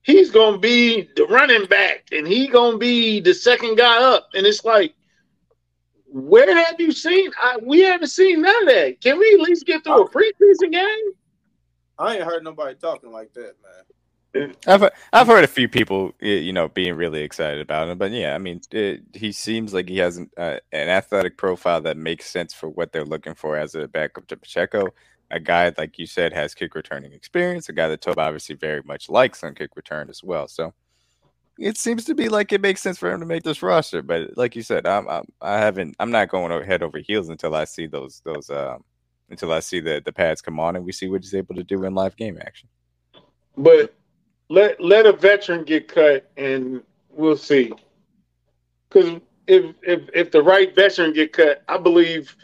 he's gonna be the running back and he gonna be the second guy up. And it's like, where have you seen? I, we haven't seen none of that. Can we at least get through a preseason game? I ain't heard nobody talking like that, man. I've I've heard a few people, you know, being really excited about him, but yeah, I mean, it, he seems like he has an, uh, an athletic profile that makes sense for what they're looking for as a backup to Pacheco. A guy, like you said, has kick returning experience. A guy that Toub obviously very much likes on kick return as well. So it seems to be like it makes sense for him to make this roster. But like you said, I'm, I'm I haven't I'm not going head over heels until I see those those um until I see the the pads come on and we see what he's able to do in live game action. But let let a veteran get cut and we'll see. Because if if if the right veteran get cut, I believe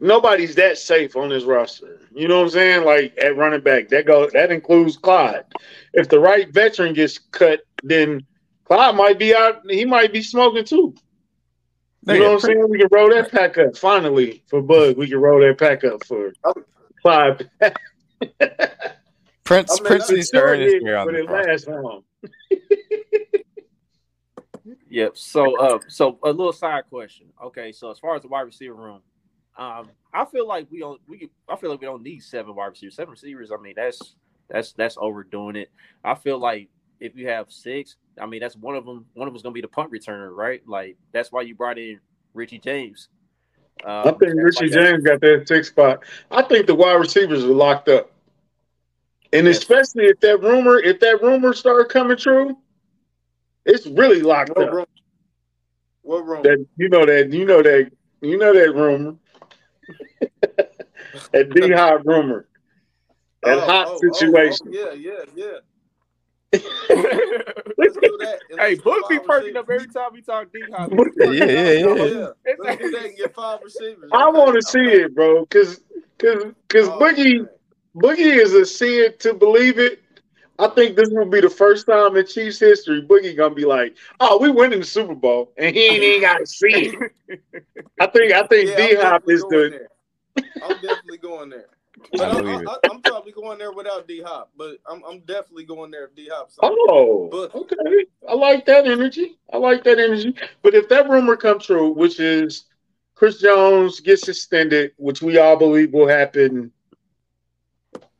nobody's that safe on this roster. You know what I'm saying? Like at running back, that go that includes Clyde. If the right veteran gets cut, then Clyde might be out. He might be smoking too. You know what I'm saying? We can roll that pack up finally for Bug. We can roll that pack up for Clyde. Prince I mean, Prince needs to earn his on the last long. yep. So, uh, so a little side question. Okay, so as far as the wide receiver room, um, I feel like we don't. We I feel like we don't need seven wide receivers. Seven receivers. I mean, that's that's that's overdoing it. I feel like if you have six, I mean, that's one of them. One of them's gonna be the punt returner, right? Like that's why you brought in Richie James. Um, I think Richie James got that six spot. I think the wide receivers are locked up, and yes. especially if that rumor, if that rumor started coming true, it's really locked what up. Room? What rumor? That you know that you know that you know that rumor. That D Hop rumor. That oh, hot oh, situation. Oh, oh, yeah, yeah, yeah. Let's hey, Book be perking up every time we talk D Hop. Yeah, yeah, yeah. yeah. Let's do that and get five receivers. I want to see it, bro, because because because oh, Boogie man. Boogie is a see it to believe it. I think this will be the first time in Chiefs history Boogie gonna be like, "Oh, we winning the Super Bowl," and he ain't even got to see it. I think I think yeah, D Hop is the. I'm definitely going there. But I I, am probably going there without D Hop, but I'm, I'm definitely going there if D Hop. Oh, but, okay. I like that energy. I like that energy. But if that rumor comes true, which is Chris Jones gets suspended, which we all believe will happen.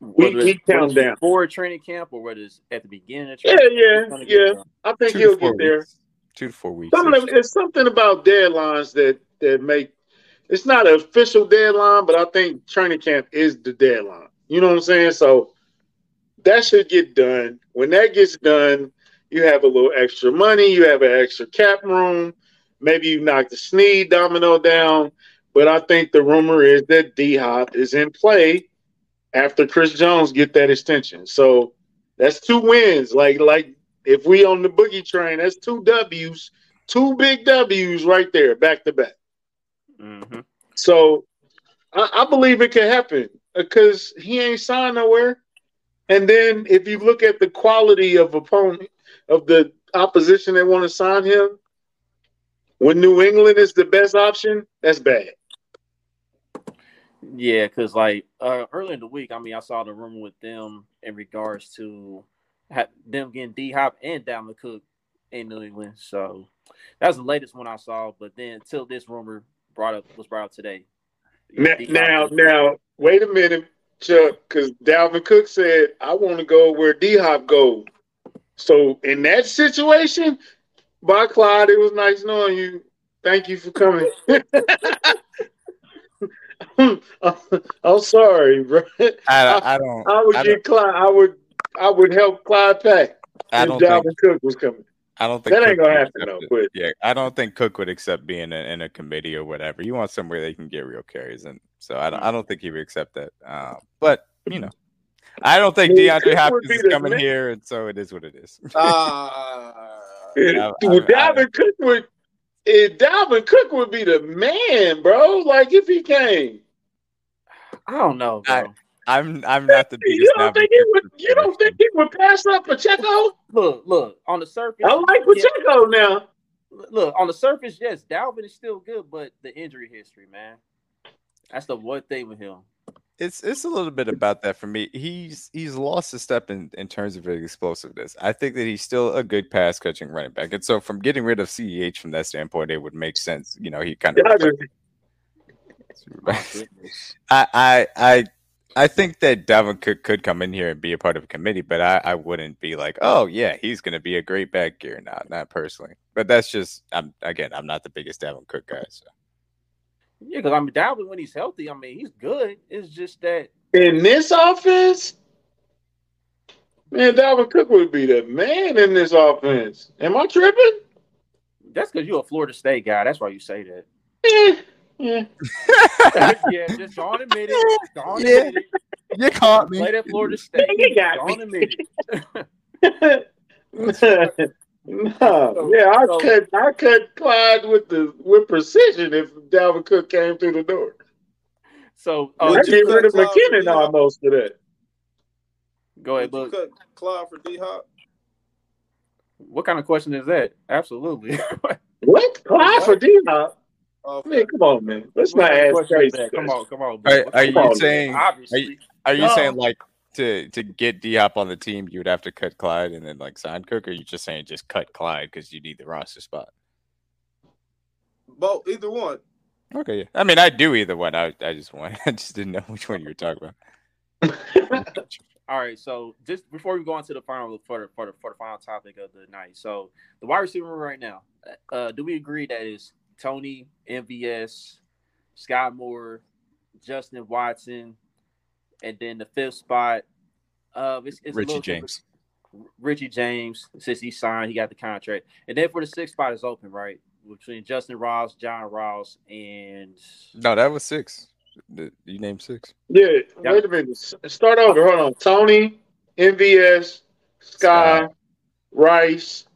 We, we count down for training camp, or what is at the beginning of training Yeah, yeah, yeah. I think he he'll get there. Two to four weeks. Something, it's something about deadlines that that make it's not an official deadline, but I think training camp is the deadline. You know what I'm saying? So that should get done. When that gets done, you have a little extra money, you have an extra cap room. Maybe you knock the Sneed domino down. But I think the rumor is that D Hop is in play after Chris Jones get that extension. So that's two wins. Like like if we on the boogie train, that's two W's, two big W's right there, back to back. Mm-hmm. So I, I, believe it can happen because he ain't signed nowhere. And then if you look at the quality of opponent of the opposition that want to sign him, when New England is the best option, that's bad. Yeah, because like uh, early in the week, I mean, I saw the rumor with them in regards to them getting D Hop and Dalvin Cook in New England. So that's the latest one I saw. But then until this rumor brought up was brought up today. Now, now, now, wait a minute, Chuck, because Dalvin Cook said, "I want to go where D Hop goes." So in that situation, by Clyde, it was nice knowing you. Thank you for coming. I'm sorry, bro. I, I don't. I would I get Clyde. I would. I would help Clyde pack. I don't Dalvin think, Cook was coming. I don't think that Cook ain't gonna happen though. But yeah, I don't think Cook would accept being in, in, a committee or whatever. You want somewhere they can get real carries, and so I don't. I don't think he would accept that. Um, but you know, I don't think DeAndre Hopkins is coming man. here, and so it is what it is. Uh, Dalvin Cook would. If Dalvin Cook would be the man, bro. Like if he came. I don't know, bro. I, I'm I'm not the biggest. You don't think he would? You don't think he would pass up Pacheco? Look, look on the surface. I like Pacheco yeah. now. Look on the surface, yes, Dalvin is still good, but the injury history, man, that's the one thing with him. It's it's a little bit about that for me. He's he's lost a step in, in terms of his explosiveness. I think that he's still a good pass catching running back, and so from getting rid of CEH from that standpoint, it would make sense. You know, he kind of I, I I I think that Dalvin could could come in here and be a part of a committee, but I, I wouldn't be like, oh yeah, he's gonna be a great back gear. Not not personally, but that's just I'm again I'm not the biggest Dalvin Cook guy. So. Yeah, because I mean Dalvin when he's healthy, I mean he's good. It's just that in this offense, man, Dalvin Cook would be the man in this offense. Am I tripping? That's because you're a Florida State guy. That's why you say that. Eh. Yeah. Yeah. yeah, just don't admit it. Don't yeah. admit it. You caught me. Played at Florida State. You got don't admit it. no, yeah, I so, cut I cut Clyde with the with precision if Dalvin Cook came through the door. So uh, I get rid of McKinnon almost to that. Go ahead, look. Cut Clyde for D Hop. What kind of question is that? Absolutely. what Clyde for D Hop? Oh, man, come on, man. Let's not ask crazy. Come on, come on. Are, are you on, saying? Obviously. Are you, are you saying like to to get D Hop on the team, you would have to cut Clyde and then like sign Cook, or are you just saying just cut Clyde because you need the roster spot? Both, either one. Okay, yeah. I mean, I do either one. I I just want. I just didn't know which one you were talking about. All right, so just before we go on to the final for the, for the for the final topic of the night, so the wide receiver right now, uh, do we agree that is Toney, MVS, Skyy Moore, Justin Watson, and then the fifth spot, uh, it's, it's Richie James. Richie James, since he signed, he got the contract, and then for the sixth spot is open, right? Between Justin Ross, John Ross, and no, that was six. You named six. Yeah, wait a minute. Start over. Hold on. Toney, MVS, Skyy, Skyy. Rice,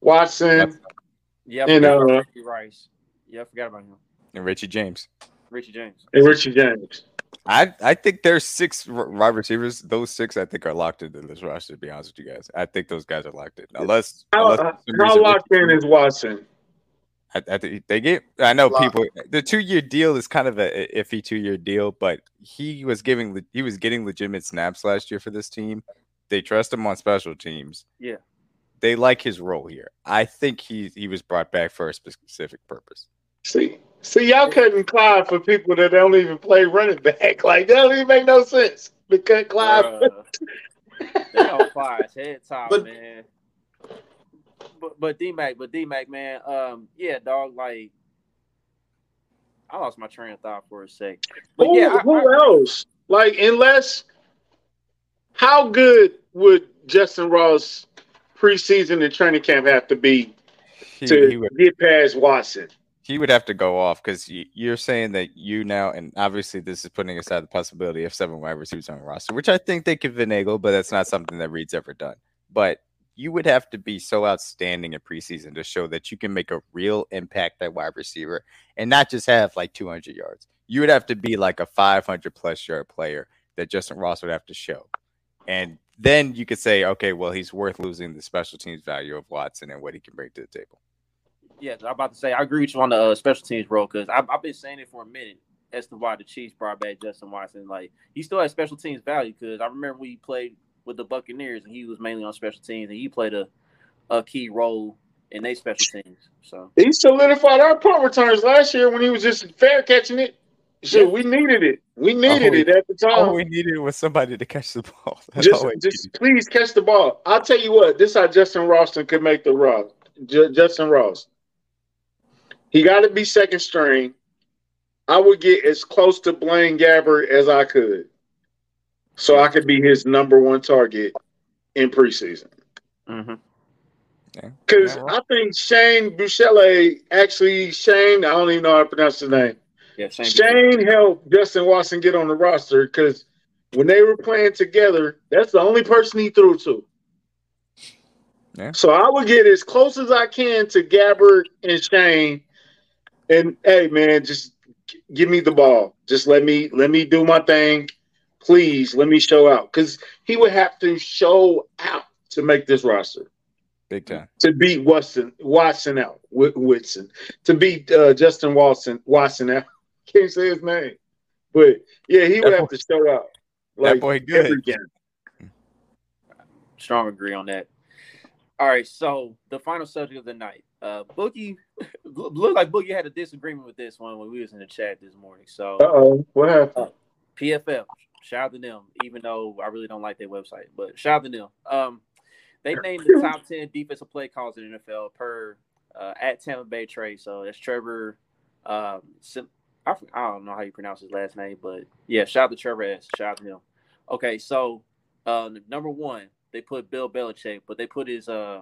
Watson, yeah, and uh, Rice. Yeah, I forgot about him. And Richie James. Richie James. And Richie James. I I think there's six wide receivers. Those six, I think, are locked into this roster. To be honest with you guys, I think those guys are locked in. Unless how, unless how locked in is Watson? I, I think they get. I know locked. people. The two year deal is kind of a iffy two year deal, but he was giving he was getting legitimate snaps last year for this team. They trust him on special teams. Yeah, they like his role here. I think he he was brought back for a specific purpose. See, see, y'all couldn't Clyde for people that don't even play running back. Like that don't even make no sense. We cut Clyde. Uh, they don't fire his head top, but, man. But but D Mac, but D Mac, man, um, yeah, dog, like I lost my train of thought for a sec. But who, yeah, who I, else? Like, unless how good would Justin Ross preseason and training camp have to be he, to he would, get past Watson? He would have to go off because you're saying that you now, and obviously this is putting aside the possibility of seven wide receivers on the roster, which I think they could finagle, but that's not something that Reid's ever done. But you would have to be so outstanding in preseason to show that you can make a real impact at wide receiver and not just have like 200 yards. You would have to be like a 500 plus yard player that Justin Ross would have to show. And then you could say, okay, well, he's worth losing the special teams value of Watson and what he can bring to the table. Yeah, I'm about to say I agree with you on the uh, special teams role because I've, I've, been saying it for a minute as to why the Chiefs brought back Justin Watson. Like he still has special teams value because I remember when he played with the Buccaneers and he was mainly on special teams and he played a, a key role in their special teams. So he solidified our punt returns last year when he was just fair catching it. So we needed it. We needed it at the time. All we needed was somebody to catch the ball. That's just, just please catch the ball. I'll tell you what. This how Justin Ralston could make the rock. J- Justin Ross. He got to be second string. I would get as close to Blaine Gabbert as I could, so I could be his number one target in preseason. Mm-hmm. Because. I think Shane Buechele, actually Shane, I don't even know how to pronounce his name. Yeah, Shane, Shane helped Justin Watson get on the roster because when they were playing together, that's the only person he threw to. Yeah. So I would get as close as I can to Gabbert and Shane. And hey, man, just give me the ball. Just let me let me do my thing. Please let me show out because he would have to show out to make this roster. Big time to beat Watson Watson out Whitson to beat uh, Justin Watson Watson out can't say his name. But yeah, he would that have to show out. Like that boy good. Strong agree on that. All right, so the final subject of the night. Uh Boogie looked like Boogie had a disagreement with this one when we was in the chat this morning. So oh, what happened? Uh, PFF, shout out to them, even though I really don't like their website, but shout out to them. Um they named the top ten defensive play calls in the NFL per uh, at Tampa Bay Trey. So that's Trevor um Sim- I, I don't know how you pronounce his last name, but yeah, shout out to Trevor S. Shout out to him. Okay, so uh, number one, they put Bill Belichick, but they put his uh,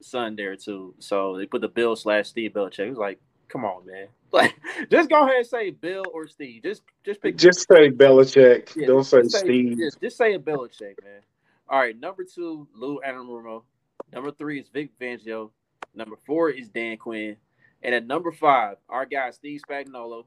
son there too. So they put the Bill slash Steve Belichick. It was like, come on, man. Like, just go ahead and say Bill or Steve. Just just pick. Just say Belichick. Yeah, Don't say, say Steve. Just, just say a Belichick, man. All right, number two, Lou Anarumo. Number three is Vic Fangio. Number four is Dan Quinn. And at number five, our guy Steve Spagnuolo.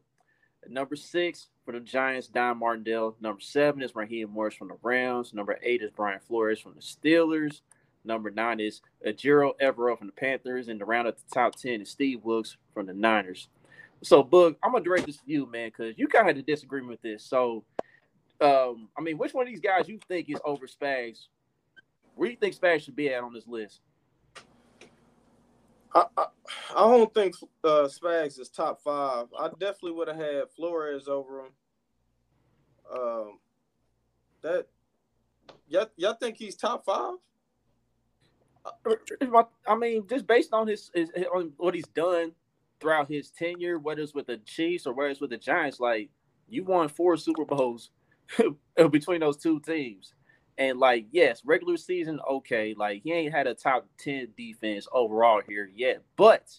Number six, for the Giants, Don Martindale. Number seven is Raheem Morris from the Rams. Number eight is Brian Flores from the Steelers. Number nine is Ejiro Evero from the Panthers. And the round at the top 10 is Steve Wilks from the Niners. So, Bug, I'm going to direct this to you, man, because you kind of had a disagreement with this. So, um, I mean, which one of these guys you think is over Spags? Where do you think Spags should be at on this list? I, I, don't think uh, Spags is top five. I definitely would have had Flores over him. Um, that y'all, y'all think he's top five? Uh, I mean, just based on his, his on what he's done throughout his tenure, whether it's with the Chiefs or whether it's with the Giants, like you won four Super Bowls between those two teams. And like, yes, regular season, okay. Like he ain't had a top 10 defense overall here yet, but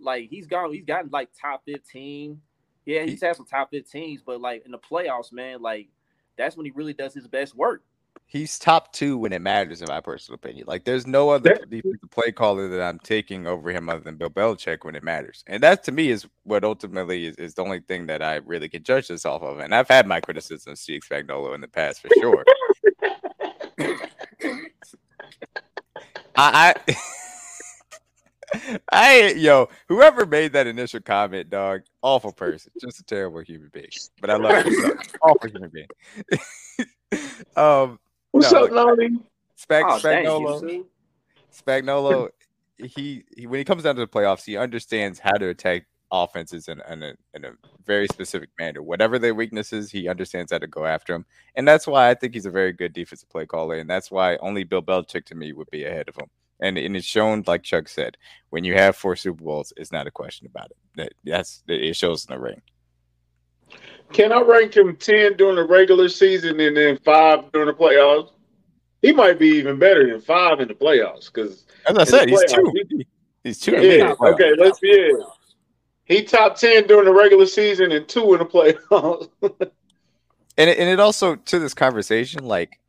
like he's gone, he's gotten like top 15. Yeah, he's had some top 15s, but like in the playoffs, man, like that's when he really does his best work. He's top two when it matters, in my personal opinion. Like, there's no other defensive play caller that I'm taking over him other than Bill Belichick when it matters, and that to me is what ultimately is, is the only thing that I really can judge this off of. And I've had my criticisms to Steve Spagnuolo in the past for sure. I, I, I, yo, whoever made that initial comment, dog, awful person, just a terrible human being. But I love it. awful human being. um, What's no, up, Lonnie? Spag- oh, Spagnuolo. Spagnuolo. He, he when he comes down to the playoffs, he understands how to attack offenses in, in, a, in a very specific manner. Whatever their weaknesses, he understands how to go after them. And that's why I think he's a very good defensive play caller. And that's why only Bill Belichick to me would be ahead of him. And, and it's shown, like Chuck said, when you have four Super Bowls, it's not a question about it. That that's it shows in the ring. Can I rank him ten during the regular season and then five during the playoffs? He might be even better than five in the playoffs because, as I said, he's two. He's two. Yeah. Okay. Let's yeah. He top ten during the regular season and two in the playoffs. and it, and it also to this conversation, like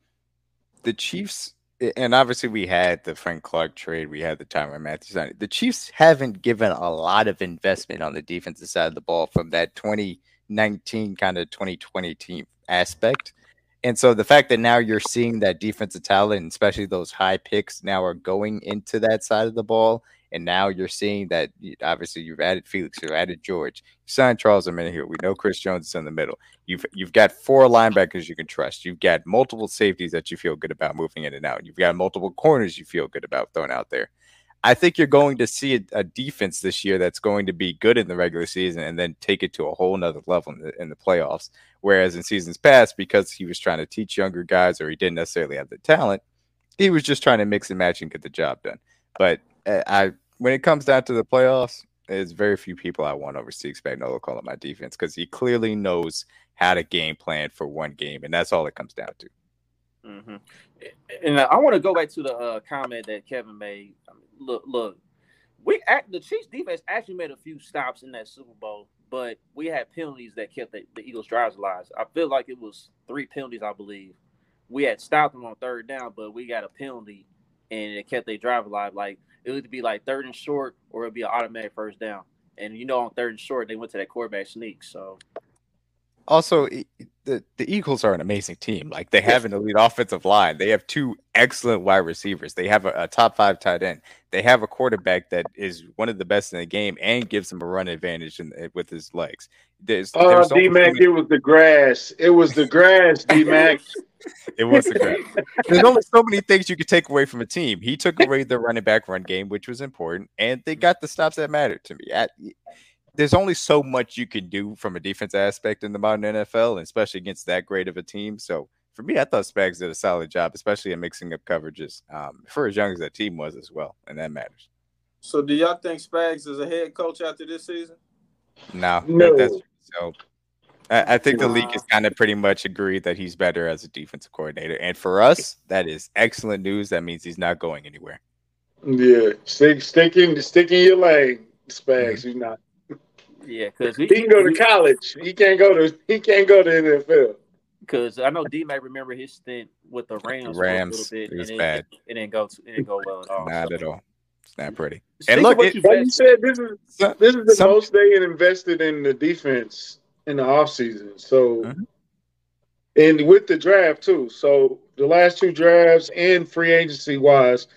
the Chiefs, and obviously we had the Frank Clark trade, we had the Tyrann Mathieu. The Chiefs haven't given a lot of investment on the defensive side of the ball from that 2019 kind of 2020 team aspect. And so the fact that now you're seeing that defensive talent, especially those high picks, now are going into that side of the ball and now you're seeing that obviously you've added Felix, you've added George, you signed Charles here. We know Chris Jones is in the middle. You've you've got four linebackers you can trust. You've got multiple safeties that you feel good about moving in and out. You've got multiple corners you feel good about throwing out there. I think you're going to see a, a, defense this year that's going to be good in the regular season and then take it to a whole nother level in the, in the playoffs. Whereas in seasons past, because he was trying to teach younger guys or he didn't necessarily have the talent, he was just trying to mix and match and get the job done. But I when it comes down to the playoffs, there's very few people I want over Steve Spagnuolo calling my defense because he clearly knows how to game plan for one game, and that's all it comes down to. Mm-hmm. And I want to go back to the uh, comment that Kevin made. look, look, we act, the Chiefs defense actually made a few stops in that Super Bowl, but we had penalties that kept the, the Eagles' drives alive. I feel like it was three penalties, I believe. We had stopped them on third down, but we got a penalty and it kept their drive alive. Like it would be like third and short, or it'd be an automatic first down. And you know, on third and short, they went to that quarterback sneak. So also the the Eagles are an amazing team. Like they have an elite offensive line. They have two excellent wide receivers. They have a, a, top five tight end. They have a quarterback that is one of the best in the game and gives them a run advantage in, eh, with his legs. There's, oh, D Mac, it was the grass. It was the grass, D Mac. it was a great. There's only so many things you could take away from a team. He took away the running back run game, which was important, and they got the stops that mattered to me. At, there's only so much you can do from a defense aspect in the modern NFL, and especially against that great of a team. So for me, I thought Spags did a solid job, especially in mixing up coverages um, for as young as that team was as well, and that matters. So, do y'all think Spags is a head coach after this season? No, no. That's, so I, I think the league has kind of pretty much agreed that he's better as a defensive coordinator, and for us, that is excellent news. That means he's not going anywhere. Yeah, stick, stick in, stick in your lane, Spags. Mm-hmm. He's not. Yeah, because he, he, can go to college. He can't go to he can't go to NFL. Because I know D may remember his stint with the Rams. Rams, a little bit, it was and bad. It, it didn't go. To, it didn't go well at all. Not so. at all. It's not pretty. Speak and look, it, you, you said this is this is the some, most they invested in the defense in the offseason. So, mm-hmm. and with the draft too. So the last two drafts and free agency wise,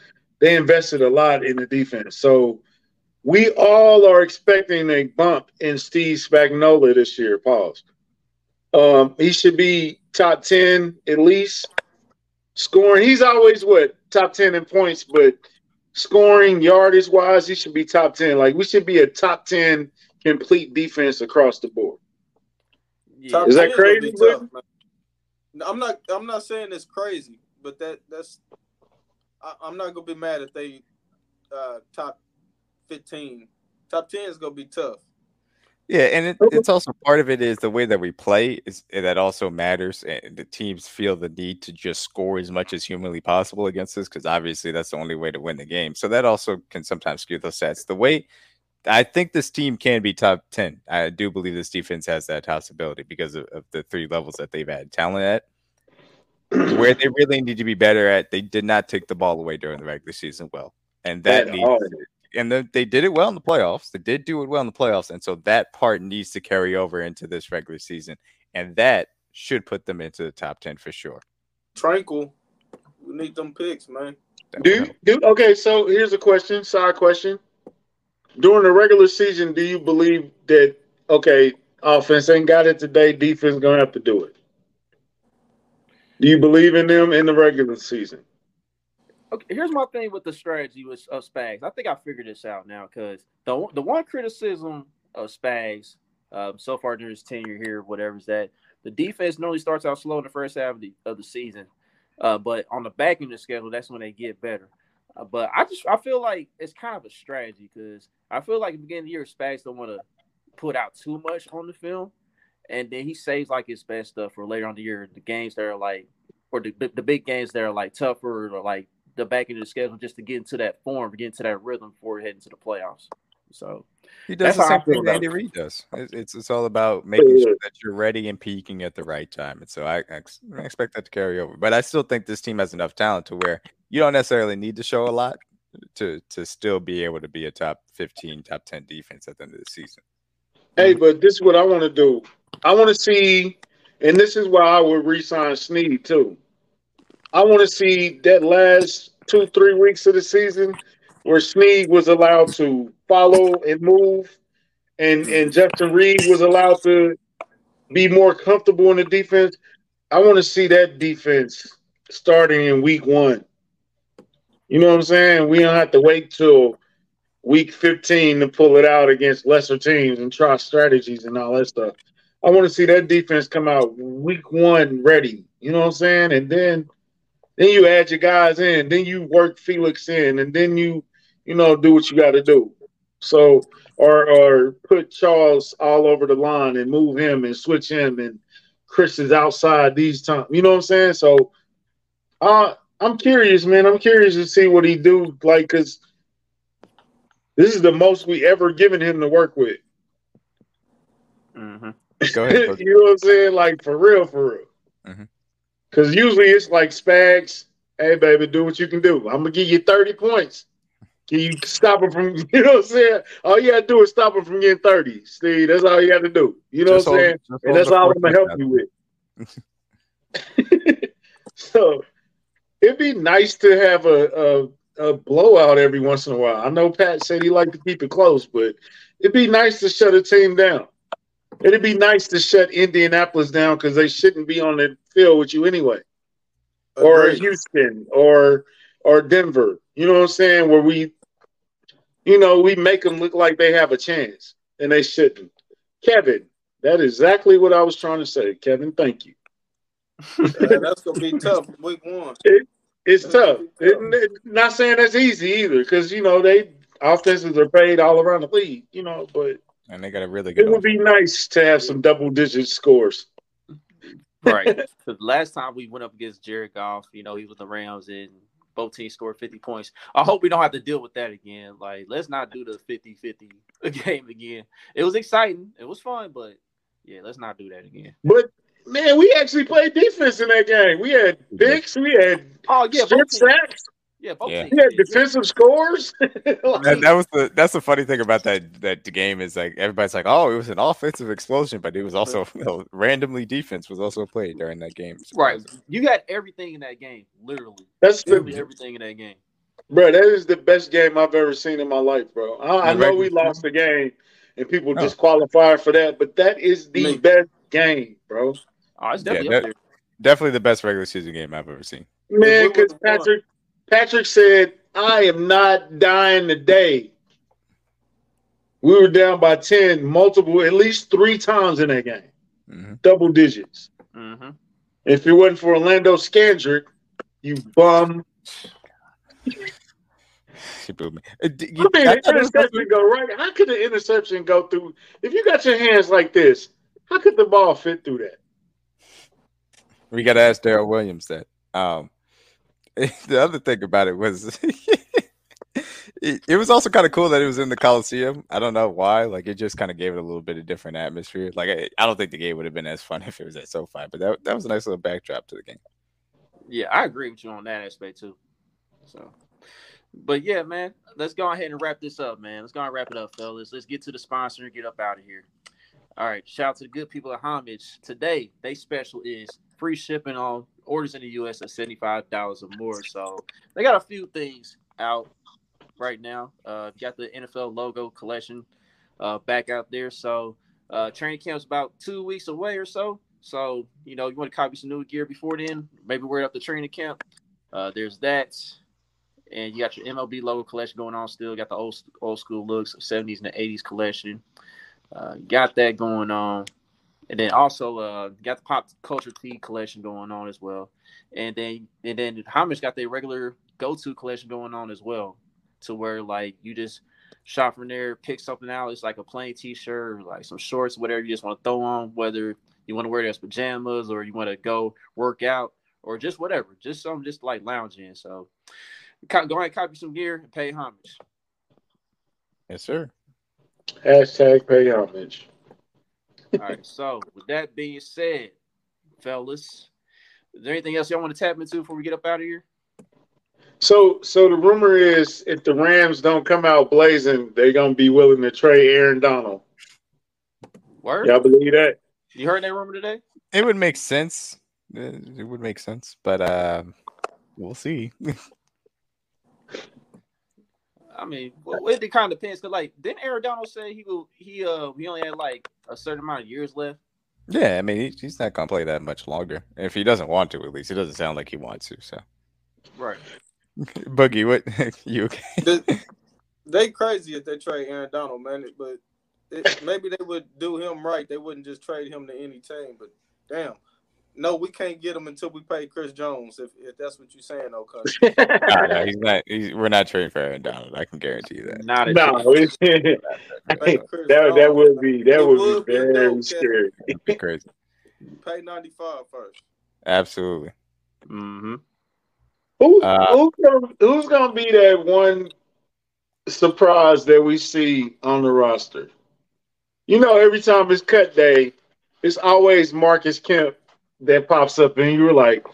they invested a lot in the defense. So we all are expecting a bump in Steve Spagnuolo this year. Pause. Um, he should be top ten at least scoring. He's always what top ten in points, but scoring yardage wise, he should be top ten. Like we should be a top ten complete defense across the board. Yeah. Is that crazy? Tough, I'm not. I'm not saying it's crazy, but that that's. I, am not gonna be mad if they uh, top 15. Top 10 is gonna be tough. Yeah, and it, it's also part of it is the way that we play is that also matters, and the teams feel the need to just score as much as humanly possible against us because obviously that's the only way to win the game. So that also can sometimes skew those stats. The way I think this team can be top 10. I do believe this defense has that possibility because of, of the three levels that they've had talent at. Where they really need to be better at, they did not take the ball away during the regular season well. And that needs, and the, they did it well in the playoffs. They did do it well in the playoffs, and so that part needs to carry over into this regular season, and that should put them into the top ten for sure. Tranquil, we need them picks, man. do do okay? So here's a question, side question. During the regular season, do you believe that okay, offense ain't got it today, defense gonna have to do it? Do you believe in them in the regular season? Okay, here's my thing with the strategy with of Spags. I think I figured this out now because the the one criticism of Spags um, so far during his tenure here, whatever is that the defense normally starts out slow in the first half of the, of the season, uh, but on the back end of the schedule, that's when they get better. Uh, but I just I feel like it's kind of a strategy because I feel like at the beginning of the year, Spags don't want to put out too much on the film, and then he saves like his best stuff for later on the year, the games that are like, or the, the big games that are like tougher or like the back end of the schedule just to get into that form, get into that rhythm before heading to the playoffs. So he does the same thing Andy Reid does. It's it's all about making sure that you're ready and peaking at the right time. And so I, I, expect that to carry over. But I still think this team has enough talent to where you don't necessarily need to show a lot to to still be able to be a top 15, top 10 defense at the end of the season. Hey, but this is what I want to do. I want to see, and this is why I would resign Sneed too. I want to see that last two, three weeks of the season where Sneed was allowed to follow and move, and and Justin Reid was allowed to be more comfortable in the defense. I want to see that defense starting in week one. You know what I'm saying? We don't have to wait till week 15 to pull it out against lesser teams and try strategies and all that stuff. I want to see that defense come out week one ready. You know what I'm saying? And then then you add your guys in. Then you work Felix in, and then you, you know, do what you got to do. So, or or put Charles all over the line and move him and switch him, and Chris is outside these times. You know what I'm saying? So, uh, I'm curious, man. I'm curious to see what he do. Like, cause this is the most we ever given him to work with. Mm-hmm. Go ahead. you know what I'm saying? Like for real, for real. Mm-hmm. Because usually it's like Spags, hey, baby, do what you can do. I'm going to give you 30 points. Can you stop him from, you know what I'm saying? All you got to do is stop him from getting 30. Steve, that's all you got to do. You know just what I'm saying? And that's all I'm going to help you with. so it'd be nice to have a, a, a blowout every once in a while. I know Pat said he liked to keep it close, but it'd be nice to shut a team down. It'd be nice to shut Indianapolis down because they shouldn't be on the field with you anyway. or Houston or or Denver. You know what I'm saying? Where we, you know, we make them look like they have a chance and they shouldn't. Kevin, that is exactly what I was trying to say. Kevin, thank you. Yeah, that's gonna be tough week one. It, it's that's tough. It, it, not saying that's easy either, because you know they offenses are paid all around the league. You know, but and they got a really good. It would be nice to have some double digit scores. Right. Because last time we went up against Jared Goff, you know, he was the Rams and both teams scored 50 points. I hope we don't have to deal with that again. Like, let's not do the 50 50 game again. It was exciting, it was fun, but yeah, let's not do that again. But man, we actually played defense in that game. We had picks, we had oh yeah, strip sacks. Yeah, both yeah. yeah defensive scores. like, that, that, was the that's the funny thing about that that game is like everybody's like, oh, it was an offensive explosion, but it was also you know, randomly defense was also played during that game. Right, you got everything in that game, literally. That's literally the, everything in that game, bro. That is the best game I've ever seen in my life, bro. I, I know we lost the game, and people oh. disqualify for that, but that is the Me. best game, bro. Oh, it's definitely yeah, that, definitely the best regular season game I've ever seen. Man, because Patrick Patrick said, I am not dying today. We were down by 10, multiple, at least three times in that game, mm-hmm. double digits. Mm-hmm. If it wasn't for Orlando Scandrick, you bum. She blew me. Uh, you, I mean, the interception go right. How could the interception go through? If you got your hands like this, how could the ball fit through that? We got to ask Daryl Williams that. Um, the other thing about it was it, it, was also kind of cool that it was in the Coliseum. I don't know why. Like it just kind of gave it a little bit of different atmosphere. Like I, I don't think the game would have been as fun if it was at SoFi, but that that was a nice little backdrop to the game. Yeah, I agree with you on that aspect too. So, but yeah, man, let's go ahead and wrap this up, man. Let's go and wrap it up, fellas. Let's get to the sponsor and get up out of here. All right, shout out to the good people at Homage. Today, they special is free shipping on orders in the US at $75 or more. So they got a few things out right now. Uh, got the NFL logo collection uh, back out there. So uh, training camp's about two weeks away or so. So, you know, you want to copy some new gear before then, maybe wear it up the training camp. Uh, there's that. And you got your MLB logo collection going on still. Got the old old school looks, 70s and the 80s collection. Uh, got that going on. And then also uh, got the pop culture tee collection going on as well. And then and then Homage got their regular go-to collection going on as well. To where like you just shop from there, pick something out. It's like a plain t-shirt like some shorts, whatever you just want to throw on, whether you want to wear it as pajamas or you want to go work out or just whatever. Just something just like lounging. So go ahead and copy some gear and pay homage. Yes, sir. Hashtag pay homage. All right. So with that being said, fellas, is there anything else y'all want to tap into before we get up out of here? So, so the rumor is if the Rams don't come out blazing, they're gonna be willing to trade Aaron Donald. Word? Y'all believe that? You heard that rumor today? It would make sense. It would make sense, but uh, we'll see. I mean, well, it kind of depends. Cause like, didn't Aaron Donald say he will? He uh, he only had like a certain amount of years left. Yeah, I mean, he, he's not gonna play that much longer. If he doesn't want to, at least it doesn't sound like he wants to. So, right. Boogie, what you okay? they, they crazy if they trade Aaron Donald, man. But it, maybe they would do him right. They wouldn't just trade him to any team. But damn, no, we can't get him until we pay Chris Jones. If, if that's what you're saying, though, cuz. no, no, he's not. He's, we're not trading for Aaron Donald. I can guarantee you that. Not a no. that that would be that would, would, be very no, scary. be crazy. Pay 95 first. Absolutely. Mm-hmm. Who, uh, who's, gonna, who's gonna be that one surprise that we see on the roster? You know, every time it's cut day, it's always Marcus Kemp that pops up and you were like,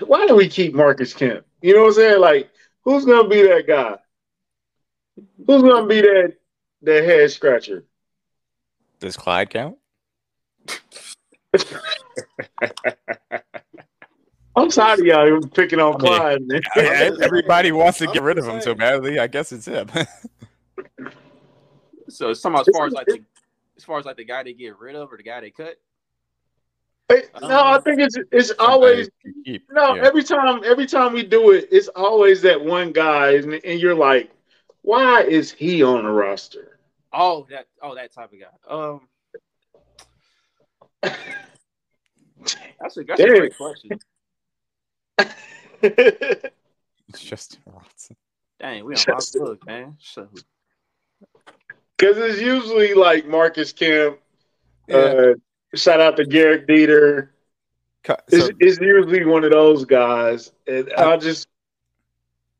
why do we keep Marcus Kemp? You know what I'm saying? Like, who's gonna be that guy? Who's gonna be that that head scratcher? Does Clyde count? I'm tired of y'all picking on Clyde. Man. Everybody wants to get rid of him so badly. I guess it's him. so, somehow, as far as like the, as far as like the guy they get rid of or the guy they cut. No, I think it's it's always no. Yeah. Every time, every time we do it, it's always that one guy, and, and you're like, why is he on the roster? Oh, that oh that type of guy. Um, that's a that's a great question. it's Justin Watson. Dang, we on Justin. look, man. So. Because it's usually like Marcus Kemp. Yeah. Uh, shout out to Gehrig Dieter. So, it's, it's, usually one of those guys, and I, I just.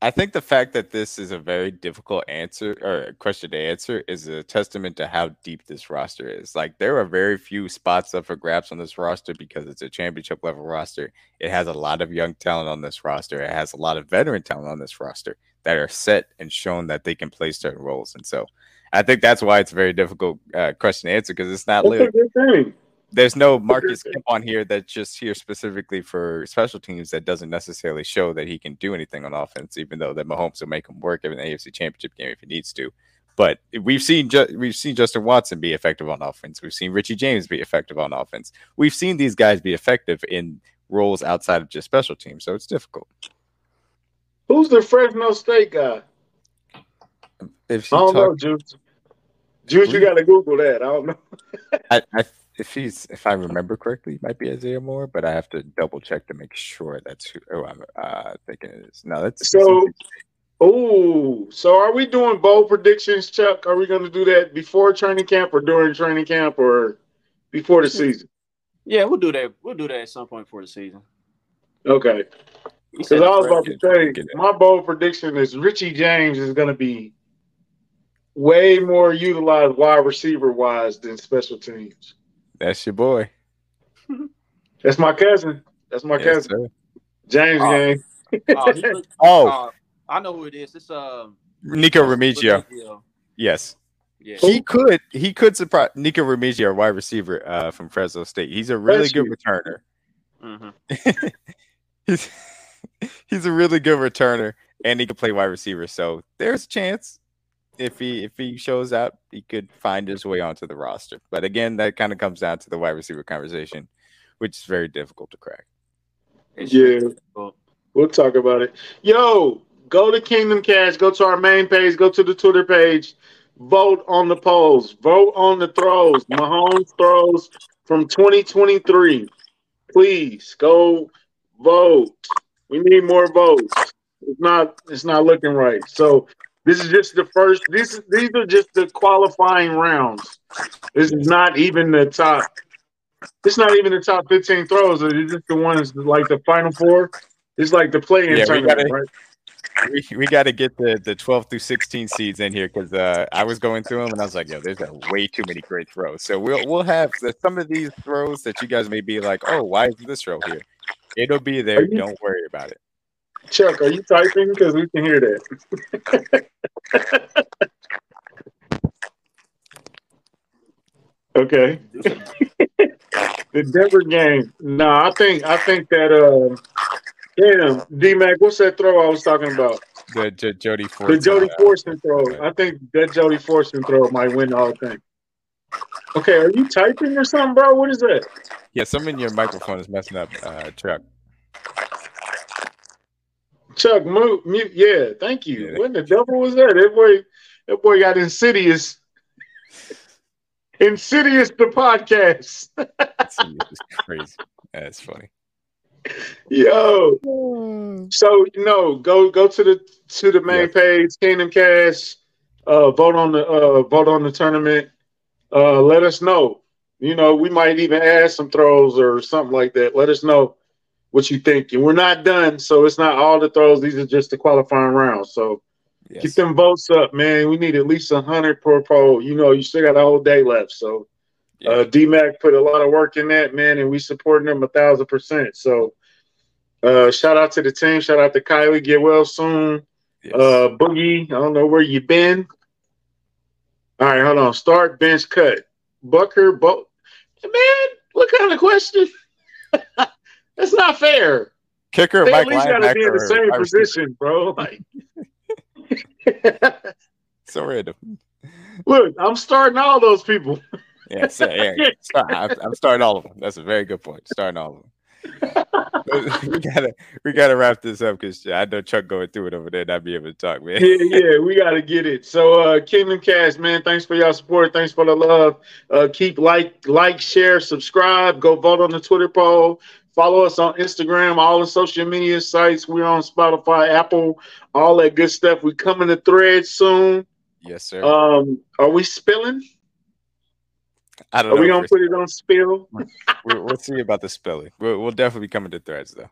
I think the fact that this is a very difficult answer or question to answer is a testament to how deep this roster is. Like there are very few spots up for grabs on this roster because it's a championship level roster. It has a lot of young talent on this roster. It has a lot of veteran talent on this roster that are set and shown that they can play certain roles. And so I think that's why it's a very difficult uh, question to answer because it's not literally, there's no Marcus Kemp on here that's just here specifically for special teams that doesn't necessarily show that he can do anything on offense, even though that Mahomes will make him work in the AFC Championship game if he needs to. But we've seen ju- we've seen Justin Watson be effective on offense. We've seen Richie James be effective on offense. We've seen these guys be effective in roles outside of just special teams, so it's difficult. Who's the Fresno State guy? If I don't talk, know, Juice. Juice, you got to Google that. I don't know. I, I, if he's, if I remember correctly, it might be Isaiah Moore, but I have to double check to make sure that's who oh, I'm uh, thinking it is. No, that's so. Oh, so are we doing bold predictions, Chuck? Are we going to do that before training camp or during training camp or before the season? Yeah, we'll do that. We'll do that at some point before the season. Okay. Because I was about to say, my bold prediction is Richie James is going to be way more utilized wide receiver wise than special teams. That's your boy. That's my cousin. That's my yes, cousin. Sir. James uh, Game. uh, oh, uh, I know who it is. It's um Nikko Remigio. Yes. Yeah. He could he could surprise Nikko Remigio, wide receiver uh, from Fresno State. He's a really good returner. Mm-hmm. he's he's a really good returner, and he can play wide receiver. So there's a chance if he if he shows up, he could find his way onto the roster. But again, that kind of comes down to the wide receiver conversation, which is very difficult to crack. It's yeah, we'll talk about it. Yo, go to Kingdom Kast, go to our main page, go to the Twitter page, vote on the polls, vote on the throws, Mahomes throws from 2023. Please go vote. We need more votes. It's not it's not looking right. So this is just the first. This these are just the qualifying rounds. This is not even the top. It's not even the top fifteen throws. It's just the ones like the final four. It's like the play-in yeah, tournament, we gotta, right? We, we got to get the, the 12 through 16 seeds in here because uh, I was going through them and I was like, yo, there's a way too many great throws. So we'll we'll have the, some of these throws that you guys may be like, oh, why is this throw here? It'll be there. You, Don't worry about it. Chuck, are you typing? Because we can hear that. okay. the Denver game. No, I think I think that uh damn D Mac, what's that throw I was talking about? The J- Jody Fortson. The Jody Fortson throw. I think that Jody Fortson throw might win the whole thing. Okay, are you typing or something, bro? What is that? Yeah, something in your microphone is messing up, uh, Chuck. Chuck, mute, mute. Yeah, thank you. Yeah. What the devil was that? That boy, that boy got insidious. Insidious the podcast. That's crazy. That's funny. Yo. So no, go go to the to the main page, Kingdom Kast. Uh, vote on the uh, vote on the tournament. Uh, let us know. You know, we might even add some throws or something like that. Let us know what you think. And we're not done, so it's not all the throws. These are just the qualifying rounds. So yes. keep them votes up, man. We need at least hundred per poll. You know, you still got a whole day left. So yeah. uh, DMAC put a lot of work in that, man, and we supporting them a thousand percent. So uh, shout out to the team. Shout out to Kylie. Get well soon. Yes. Uh, Boogie, I don't know where you been. All right, hold on. Start bench cut. Butker, Bo- man, what kind of question? That's not fair. Kicker, they Mike at least got to be in the same position, bro. Like, so random. Look, I'm starting all those people. Yeah, so, yeah. I'm, I'm starting all of them. That's a very good point. Starting all of them. we gotta we gotta wrap this up because I know Chuck going through it over there, not be able to talk, man. Yeah, yeah, we gotta get it. So uh Kingdom Kast, man, thanks for your support, thanks for the love. Uh keep like, like, share, subscribe, go vote on the Twitter poll. Follow us on Instagram, all the social media sites. We're on Spotify, Apple, all that good stuff. We coming to threads soon. Yes, sir. Um, are we spilling? I don't Are know. Are we gonna put it on spill? we'll, we'll, see about the spelling. We'll, we'll, definitely be coming to threads though.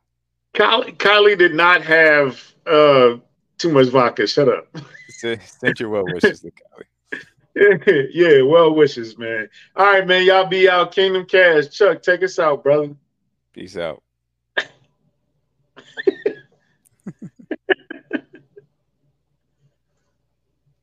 Kylie, Kylie did not have uh, too much vodka. Shut up. Send your well wishes to Kylie. yeah, well wishes, man. All right, man. Y'all be out. Kingdom Kast. Chuck, take us out, brother. Peace out.